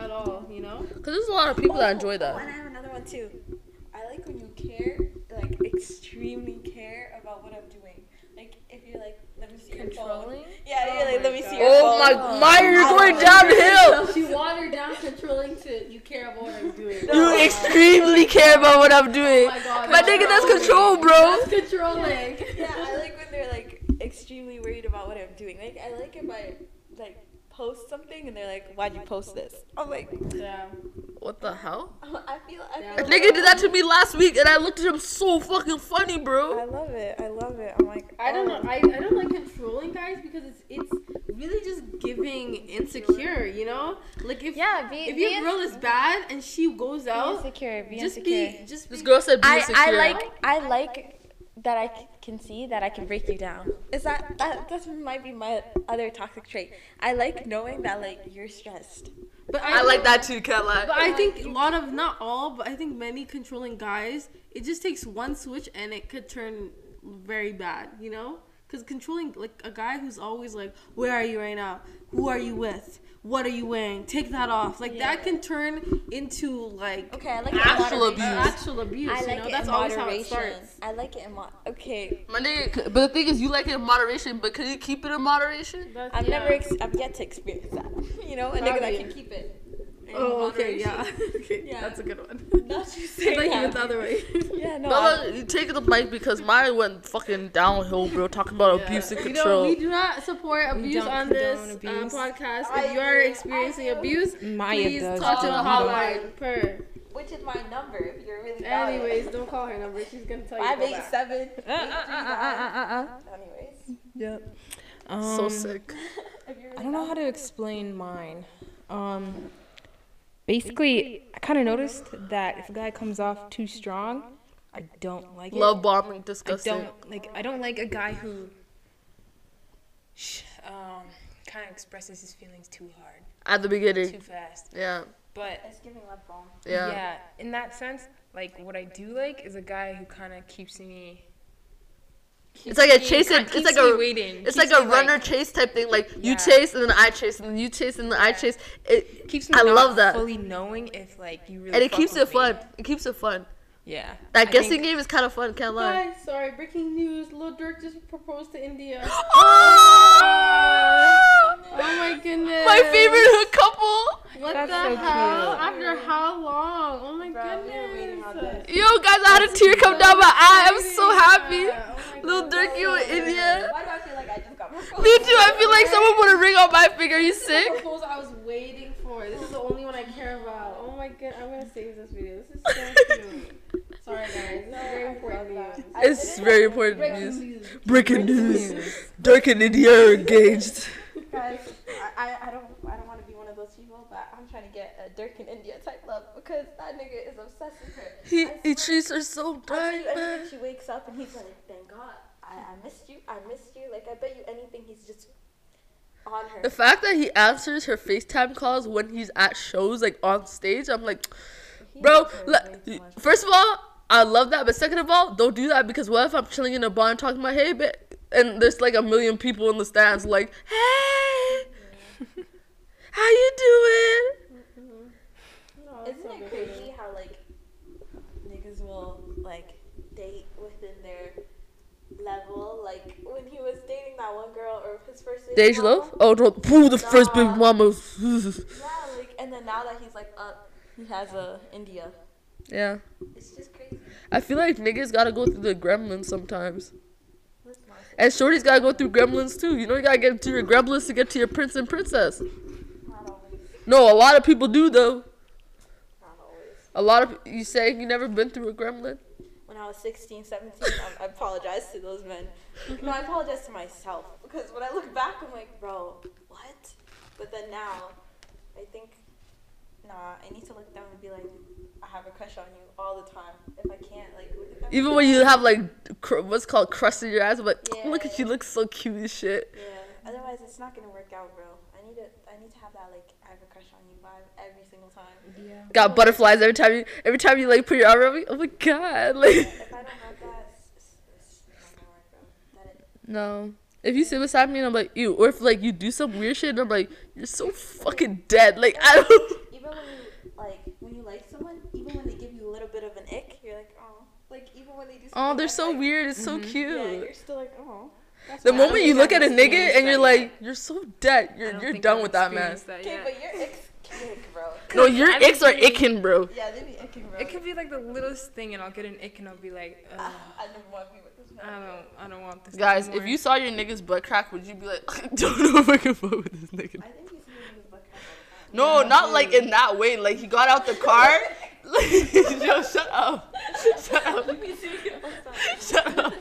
Speaker 4: at all. You know.
Speaker 1: Cause there's a lot of people that enjoy
Speaker 3: Oh, and. I have another one too. I like when you care, like extremely care about what I'm doing. Like if you're like, let me see your phone.
Speaker 5: Controlling?
Speaker 3: Yeah,
Speaker 4: Oh
Speaker 3: you're like,
Speaker 4: my
Speaker 3: let me
Speaker 4: God.
Speaker 3: see your
Speaker 1: Oh
Speaker 3: phone.
Speaker 1: my, Maya, you're going
Speaker 3: like
Speaker 1: downhill.
Speaker 4: She watered down controlling to you care about what I'm doing.
Speaker 1: You extremely care about what I'm doing.
Speaker 4: Oh my God,
Speaker 1: My nigga, that's control, bro.
Speaker 4: That's controlling.
Speaker 3: Yeah, I like when they're like extremely worried about what I'm doing. Like I like if I like post something and they're like, why'd you post this? I'm like,
Speaker 4: Yeah.
Speaker 1: What the hell?
Speaker 3: I feel, I
Speaker 4: Yeah.
Speaker 3: feel.
Speaker 1: A nigga did that to me last week, and I looked at him so fucking funny, bro.
Speaker 3: I love it. I love it. I'm like,
Speaker 4: I don't
Speaker 3: oh.
Speaker 4: know. I, I don't like controlling guys because it's it's really just giving insecure. You know, like if
Speaker 3: Yeah, be,
Speaker 4: if your girl is bad and she goes out,
Speaker 3: insecure. Be
Speaker 4: just
Speaker 3: insecure.
Speaker 4: be just
Speaker 1: This girl said, "Be
Speaker 3: I,
Speaker 1: insecure."
Speaker 3: I like I like that I can see that I can break you down. Is that that that might be my other toxic trait. I like knowing that like you're stressed.
Speaker 4: But
Speaker 1: I like that too, can't.
Speaker 4: But I think a lot of not all, but I think many controlling guys, it just takes one switch and it could turn very bad. You know, because controlling like a guy who's always like, "Where are you right now? Who are you with? What are you wearing? Take that off." Like that can turn into like
Speaker 3: Okay, I like
Speaker 1: Actual abuse.
Speaker 3: Uh,
Speaker 4: actual abuse.
Speaker 3: I
Speaker 4: you
Speaker 3: like
Speaker 4: know,
Speaker 3: it
Speaker 4: that's
Speaker 3: in
Speaker 4: always how it
Speaker 3: moderation.
Speaker 4: starts.
Speaker 3: I like it in mod. Okay,
Speaker 1: My nigga, but the thing is, you like it in moderation, but can you keep it in moderation?
Speaker 4: That's-
Speaker 3: I've
Speaker 4: yeah.
Speaker 3: never, ex- I've yet to experience that. You know, a nigga that can keep it. In
Speaker 4: Oh, okay, yeah. okay,
Speaker 3: Yeah.
Speaker 4: that's a good one.
Speaker 3: Not you
Speaker 4: I
Speaker 3: saying
Speaker 4: thought you
Speaker 3: that.
Speaker 4: the other way.
Speaker 3: Yeah, no.
Speaker 1: No, you take the mic because mine went fucking downhill, bro. Talking about
Speaker 4: Yeah.
Speaker 1: abuse and control.
Speaker 4: You know, we do not support abuse on this
Speaker 5: abuse.
Speaker 4: Uh, podcast.
Speaker 3: I
Speaker 4: if you are experiencing
Speaker 3: I
Speaker 4: abuse,
Speaker 5: Maya
Speaker 4: please
Speaker 5: does.
Speaker 4: talk to the
Speaker 1: Call
Speaker 4: hotline. Per.
Speaker 3: Which is my number if you're really about.
Speaker 4: Anyways, don't call her number. She's gonna tell you.
Speaker 3: Five
Speaker 4: to go
Speaker 3: eight
Speaker 4: back.
Speaker 3: seven
Speaker 5: Uh, uh, uh, uh, uh, uh,
Speaker 3: Anyways,
Speaker 5: uh. Um,
Speaker 1: so sick.
Speaker 3: if you're really
Speaker 5: I don't know how to explain mine. Um, basically, I kind of noticed that if a guy comes off too strong, I don't like it.
Speaker 1: Love bombing, disgusting.
Speaker 5: I
Speaker 1: disgusting.
Speaker 5: don't like. I don't like a guy who, um, kind of expresses his feelings too hard,
Speaker 1: At the beginning.
Speaker 5: too fast.
Speaker 1: Yeah,
Speaker 5: But
Speaker 3: It's giving love bomb.
Speaker 1: yeah.
Speaker 5: yeah, in that sense, like what I do like is a guy who kind of keeps me.
Speaker 1: It's like a
Speaker 5: me-
Speaker 1: chase.
Speaker 5: kinda
Speaker 1: It's like a.
Speaker 5: waiting.
Speaker 1: It's
Speaker 5: keeps
Speaker 1: like a
Speaker 5: me,
Speaker 1: runner chase type thing. Like you chase and then I chase and then you chase and then I chase. It
Speaker 5: keeps me
Speaker 1: I
Speaker 5: not
Speaker 1: love that.
Speaker 5: fully knowing if like you really
Speaker 1: and it keeps it
Speaker 5: me.
Speaker 1: fun. It keeps it fun.
Speaker 5: Yeah.
Speaker 1: That
Speaker 5: I
Speaker 1: guessing
Speaker 5: think-
Speaker 1: game is kind of fun. Can't lie.
Speaker 4: Guys, sorry, breaking news. Lil Durk just proposed to India.
Speaker 1: Oh!
Speaker 4: Oh my goodness.
Speaker 1: My favorite hook couple.
Speaker 4: What
Speaker 5: That's
Speaker 4: the
Speaker 5: so
Speaker 4: hell?
Speaker 5: cute.
Speaker 4: After how long? Oh my
Speaker 3: Bro, we were waiting on
Speaker 4: goodness.
Speaker 3: this.
Speaker 1: Yo, guys, I had a tear come down my eye. I'm so happy.
Speaker 4: Yeah, oh my
Speaker 1: Little
Speaker 4: goodness.
Speaker 1: Durk, you in India.
Speaker 3: Why do I feel like I just got proposed?
Speaker 1: Me too. I feel like someone put a ring on my finger. You
Speaker 4: This is the
Speaker 1: sick?
Speaker 4: proposal I was waiting for. This is the only one I care about. Oh my god, I'm gonna save this video. This is so cute. Sorry guys, this very important news.
Speaker 3: I
Speaker 1: It's very important
Speaker 4: Breaking
Speaker 1: news.
Speaker 4: news.
Speaker 1: Breaking news. Durk and India are engaged.
Speaker 3: Guys, I, I, I don't I don't want to be one of those people, but I'm trying to get a Durk and India type love because that nigga is obsessed with her.
Speaker 1: He,
Speaker 3: I
Speaker 1: he treats her so
Speaker 3: I
Speaker 1: right, man.
Speaker 3: she wakes up and he's like, thank God, I, I missed you, I missed you. Like I bet you anything, he's just on her.
Speaker 1: The fact that he answers her FaceTime calls when he's at shows, like on stage, I'm like,
Speaker 3: He
Speaker 1: bro,
Speaker 3: loves her
Speaker 1: le-
Speaker 3: way
Speaker 1: first of all, I love that, but second of all, don't do that because what if I'm chilling in a bar and talking about, hey, ba-, and there's like a million people in the stands, like, hey, how you doing?
Speaker 4: That's
Speaker 3: Isn't
Speaker 4: so
Speaker 3: it
Speaker 4: good.
Speaker 3: crazy how like niggas will like date within their level? Like when he was dating that one girl or his first baby
Speaker 1: Dej
Speaker 3: mama?
Speaker 1: Love? Oh, no, ooh, the first big mama.
Speaker 3: Yeah, like and then now that he's like up, he has a India.
Speaker 1: yeah.
Speaker 3: It's just crazy.
Speaker 1: I feel like niggas gotta go through the gremlins sometimes. And shorties gotta go through gremlins too. You know, you gotta get to your gremlins to get to your prince and princess. No, a lot of people do though.
Speaker 3: not always.
Speaker 1: A lot of you say you never been through a gremlin.
Speaker 3: When I was 16, 17, I, I apologize to those men. No, I apologize to myself because when I look back, I'm like, bro, what? But then now, I think, nah, I need to look down and be like, I have a crush on you all the time. If I can't, like, look at them.
Speaker 1: Even when you have like cr- what's called crust in your eyes, but
Speaker 3: Yeah.
Speaker 1: Oh, look at you, look so cute as shit.
Speaker 3: Yeah. Otherwise, it's not gonna work out, bro. I need to, I need to have that like, I have a crush on you vibe every single time.
Speaker 5: Yeah.
Speaker 1: Got butterflies every time you every time you like put your arm around me. Oh my god, like
Speaker 3: if I don't have that, it's, it's, it's not gonna work, bro. That it,
Speaker 1: no. If you sit beside me and I'm like ew, or if like you do some weird shit and I'm like you're so fucking dead. Like I don't.
Speaker 3: even when you like when you like someone, even when they give you a little bit of an ick, you're like, oh, like even when they do.
Speaker 1: Oh, they're so
Speaker 3: like,
Speaker 1: weird. It's so
Speaker 5: Mhm.
Speaker 1: cute.
Speaker 3: Yeah, you're still like, oh. That's
Speaker 1: the moment you look at a nigga and you're
Speaker 5: that
Speaker 1: like, you're so dead. You're you're done with that man.
Speaker 3: Okay,
Speaker 5: yet.
Speaker 3: but your icks ick, bro.
Speaker 1: No, your
Speaker 5: I've
Speaker 1: icks are
Speaker 5: been-
Speaker 1: icking, bro.
Speaker 3: Yeah, they be icking, bro.
Speaker 5: It could be like the littlest thing, and I'll get an ick, and I'll be like, Ugh,
Speaker 3: I never want to be with this man.
Speaker 5: I don't, I don't want this.
Speaker 1: Guys, if you saw your nigga's butt crack, would you be like, I don't know if I can fuck with this nigga?
Speaker 3: I think he's his butt crack
Speaker 1: No,
Speaker 5: Yeah,
Speaker 1: not like in that way. Like he got out the car. Yo, shut up. Shut up.
Speaker 3: all the time.
Speaker 1: Shut up.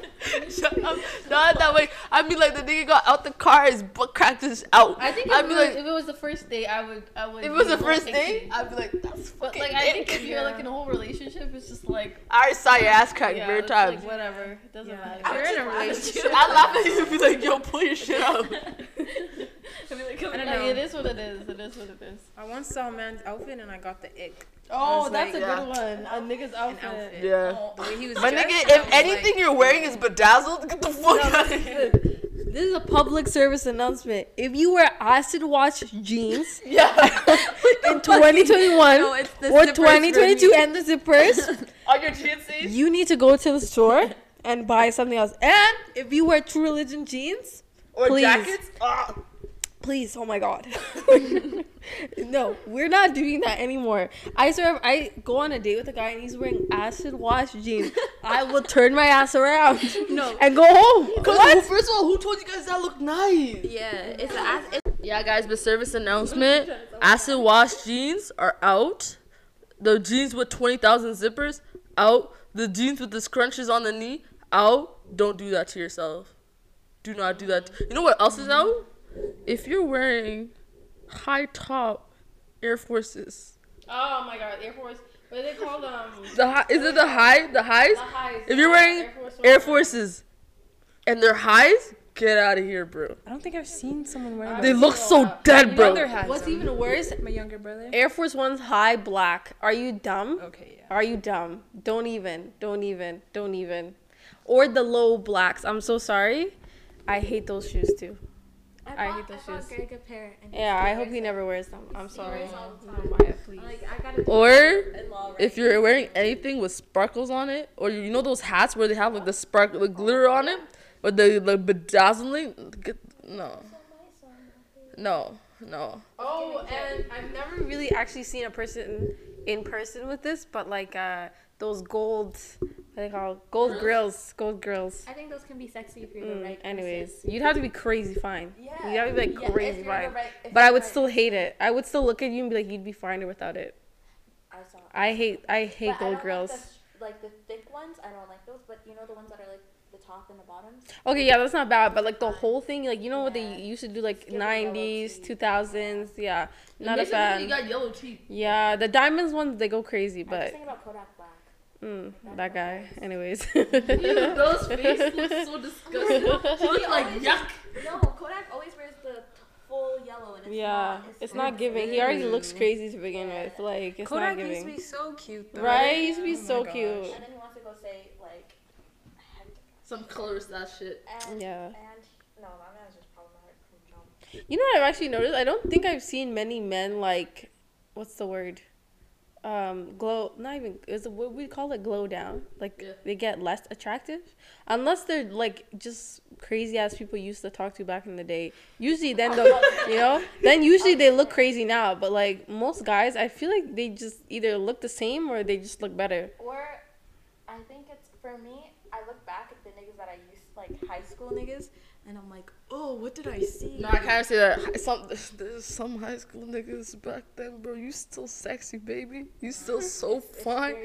Speaker 1: Shut up. Not that way. I mean, like the nigga got out the car, his butt crack is out.
Speaker 4: I think if,
Speaker 1: I'd
Speaker 4: it
Speaker 1: be
Speaker 4: was,
Speaker 1: like,
Speaker 4: if it was the first date, I would. I would.
Speaker 1: if it was the first date,
Speaker 4: icky.
Speaker 1: I'd be like, that's
Speaker 4: But like, I think if you're like in a whole relationship, it's just like.
Speaker 1: I already saw your ass crack
Speaker 4: yeah,
Speaker 1: very times.
Speaker 4: Like, whatever. It doesn't
Speaker 5: Yeah.
Speaker 4: matter.
Speaker 1: I
Speaker 5: You're in a relationship.
Speaker 1: I laugh at you and be like, yo, pull your shit out.
Speaker 4: I mean, like,
Speaker 5: I don't
Speaker 4: like,
Speaker 5: know.
Speaker 4: It is what it is. It is what it is.
Speaker 5: I once saw a man's outfit, and I got the ick.
Speaker 4: Oh, that's
Speaker 5: like-
Speaker 4: a
Speaker 1: Yeah.
Speaker 4: good one. A nigga's
Speaker 5: An
Speaker 4: outfit.
Speaker 5: outfit.
Speaker 1: Yeah.
Speaker 5: The way he was
Speaker 1: My
Speaker 5: dressed,
Speaker 1: nigga, if anything
Speaker 5: like,
Speaker 1: you're wearing is bedazzled, get the fuck
Speaker 4: No,
Speaker 1: out of here.
Speaker 4: this is a public service announcement. If you wear acid wash jeans
Speaker 1: Yeah.
Speaker 4: in 2021
Speaker 5: No,
Speaker 4: or 2022
Speaker 5: me.
Speaker 4: and the zippers,
Speaker 1: On your jeansies?
Speaker 4: you need to go to the store and buy something else. And if you wear True Religion jeans,
Speaker 1: Or
Speaker 4: Please.
Speaker 1: jackets? Ah.
Speaker 4: Please, oh my god. no, we're not doing that anymore. I swear, if I go on a date with a guy and he's wearing acid wash jeans, I will turn my ass around
Speaker 3: No.
Speaker 4: and go home.
Speaker 1: First,
Speaker 4: What?
Speaker 1: first of all, who told you guys that look nice?
Speaker 3: Yeah, it's, a, it's
Speaker 1: Yeah, guys, but service announcement: acid wash jeans are out. The jeans with twenty thousand zippers out. The jeans with the scrunches on the knee out. Don't do that to yourself. Do not do that. You know what else is out? If you're wearing high top Air Forces,
Speaker 6: Oh my god, Air Force. What do they call them? Um?
Speaker 1: the high, is it the high? The highs?
Speaker 6: The highs.
Speaker 1: If you're wearing
Speaker 6: Air Force
Speaker 1: Air Forces, and they're highs, get out of here, bro.
Speaker 2: I don't think I've seen someone wearing
Speaker 1: They look so dead,
Speaker 2: My brother
Speaker 1: bro.
Speaker 2: has
Speaker 4: What's
Speaker 2: them.
Speaker 4: even worse?
Speaker 2: My younger brother.
Speaker 4: Air Force One's high black. Are you dumb?
Speaker 2: Okay, yeah.
Speaker 4: Are you dumb? Don't even. Don't even. Don't even. Or the low blacks. I'm so sorry. I hate those shoes too. I
Speaker 3: bought,
Speaker 4: hate those
Speaker 3: I
Speaker 4: shoes.
Speaker 3: Greg a pair. And
Speaker 4: Yeah, I hope
Speaker 3: he
Speaker 4: he never wears them. I'm sorry.
Speaker 3: wears all the time.
Speaker 4: Maya, please.
Speaker 3: Like I gotta.
Speaker 1: Or
Speaker 3: it in law, right?
Speaker 1: if you're wearing anything with sparkles on it, or you know those hats where they have like the sparkle, the glitter on it, or the the bedazzling, get, no, no, no.
Speaker 4: Oh, and I've never really actually seen a person in person with this, but like uh, those gold, what they call gold grills, gold grills.
Speaker 3: I think those can be sexy if you're the
Speaker 4: Mm,
Speaker 3: right.
Speaker 4: anyways,
Speaker 3: person.
Speaker 4: you'd have to be crazy fine.
Speaker 3: Yeah.
Speaker 4: You'd have to be like
Speaker 3: Yeah,
Speaker 4: crazy fine.
Speaker 3: right-
Speaker 4: But I would
Speaker 3: right-
Speaker 4: still hate it. I would still look at you and be like, you'd be finer without it.
Speaker 3: I saw.
Speaker 4: I hate, I hate
Speaker 3: But I
Speaker 4: gold
Speaker 3: don't
Speaker 4: grills.
Speaker 3: Like the, like the thick ones, I don't like those. But you know the ones that are like the top and the bottoms.
Speaker 4: Okay, yeah, that's not bad, but like the whole thing, like you know what they used to do, like
Speaker 3: yellow
Speaker 4: '90s, 2000s, yeah, not a fan.
Speaker 1: You got yellow teeth.
Speaker 4: Yeah, the diamonds ones they go crazy, but
Speaker 3: thinking about Kodak.
Speaker 4: Mm, that guy. Anyways,
Speaker 1: Those face looks so disgusting. She looks like yuck.
Speaker 3: No, Kodak always wears the full yellow, and it's
Speaker 4: yeah,
Speaker 3: not.
Speaker 4: it's not giving. He already looks crazy to begin
Speaker 3: Yeah.
Speaker 4: with. Like it's
Speaker 2: Kodak
Speaker 4: not
Speaker 2: used to be so cute, though.
Speaker 4: Right? He used to be
Speaker 2: Oh
Speaker 4: so
Speaker 2: gosh.
Speaker 4: cute.
Speaker 3: And then he wants to go say like.
Speaker 1: Some colors that shit.
Speaker 3: And,
Speaker 4: Yeah.
Speaker 3: And no, that man's just problematic from jump.
Speaker 4: You know what I've actually noticed? I don't think I've seen many men like, what's the word? Um, glow. Not even is what we call it glow down. Like
Speaker 1: Yeah.
Speaker 4: they get less attractive, unless they're like just crazy ass people used to talk to back in the day. Usually then they you know then usually they look crazy now. But like most guys, I feel like they just either look the same or they just look better.
Speaker 3: Or, I think it's for me. I look back at the niggas that I used like high school niggas, and I'm like, oh, what did I see?
Speaker 1: No, I can't say that. Some there's some high school niggas back then, bro. You still sexy, baby. You still so fine.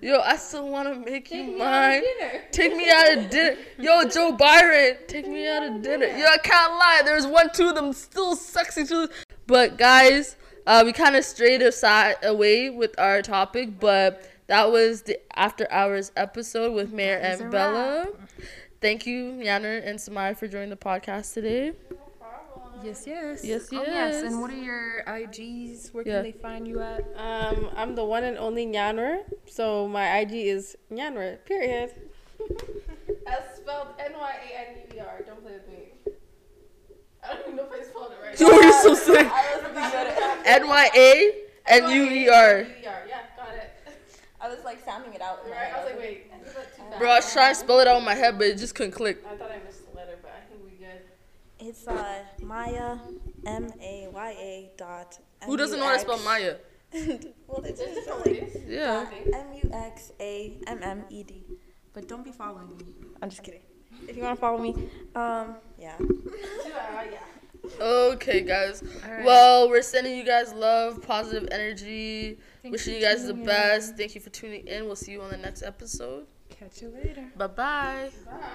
Speaker 1: Yo, I still wanna make you mine. Take me out of dinner. Yo, Joe Byron, take me out of dinner. Yo, I can't lie. There's one, two of them still sexy too. But guys, uh, we kind of strayed aside away with our topic, but that was the after hours episode with Mayor and Bella. Thank you, Yanner and Samaya, for joining the podcast today.
Speaker 2: Yes, yes.
Speaker 1: Yes,
Speaker 2: Oh, yes.
Speaker 1: yes.
Speaker 2: And what are your IGs? Where
Speaker 1: Yeah.
Speaker 2: can they find you at?
Speaker 4: Um, I'm the one and only Nyanwer, so my IG is Nyanwer. Period.
Speaker 6: As spelled N Y A N U E R. Don't play with me. I don't even know if I spelled it right.
Speaker 1: Yo, you're so sick. N Y A N U E R.
Speaker 6: U E R. Yeah, got it.
Speaker 3: I was like sounding it out. in
Speaker 6: Right? I was like, wait, is that too fast?
Speaker 1: Bro, I was trying to spell it out in my head, but it just couldn't click.
Speaker 6: I thought I missed the letter, but I think we good.
Speaker 3: It's uh Maya, M A Y A dot.
Speaker 1: Who doesn't know how to spell Maya?
Speaker 3: well, it's just
Speaker 6: Just
Speaker 3: like
Speaker 1: Yeah.
Speaker 3: M U X A M M E D. But don't be following me. I'm just kidding. If you want to follow me, um, yeah.
Speaker 6: Two yeah.
Speaker 1: Okay, guys. Well, we're sending you guys love, positive energy, wishing you guys the best. Thank you for tuning in. We'll see you on the next episode.
Speaker 2: Catch you later.
Speaker 1: Bye bye.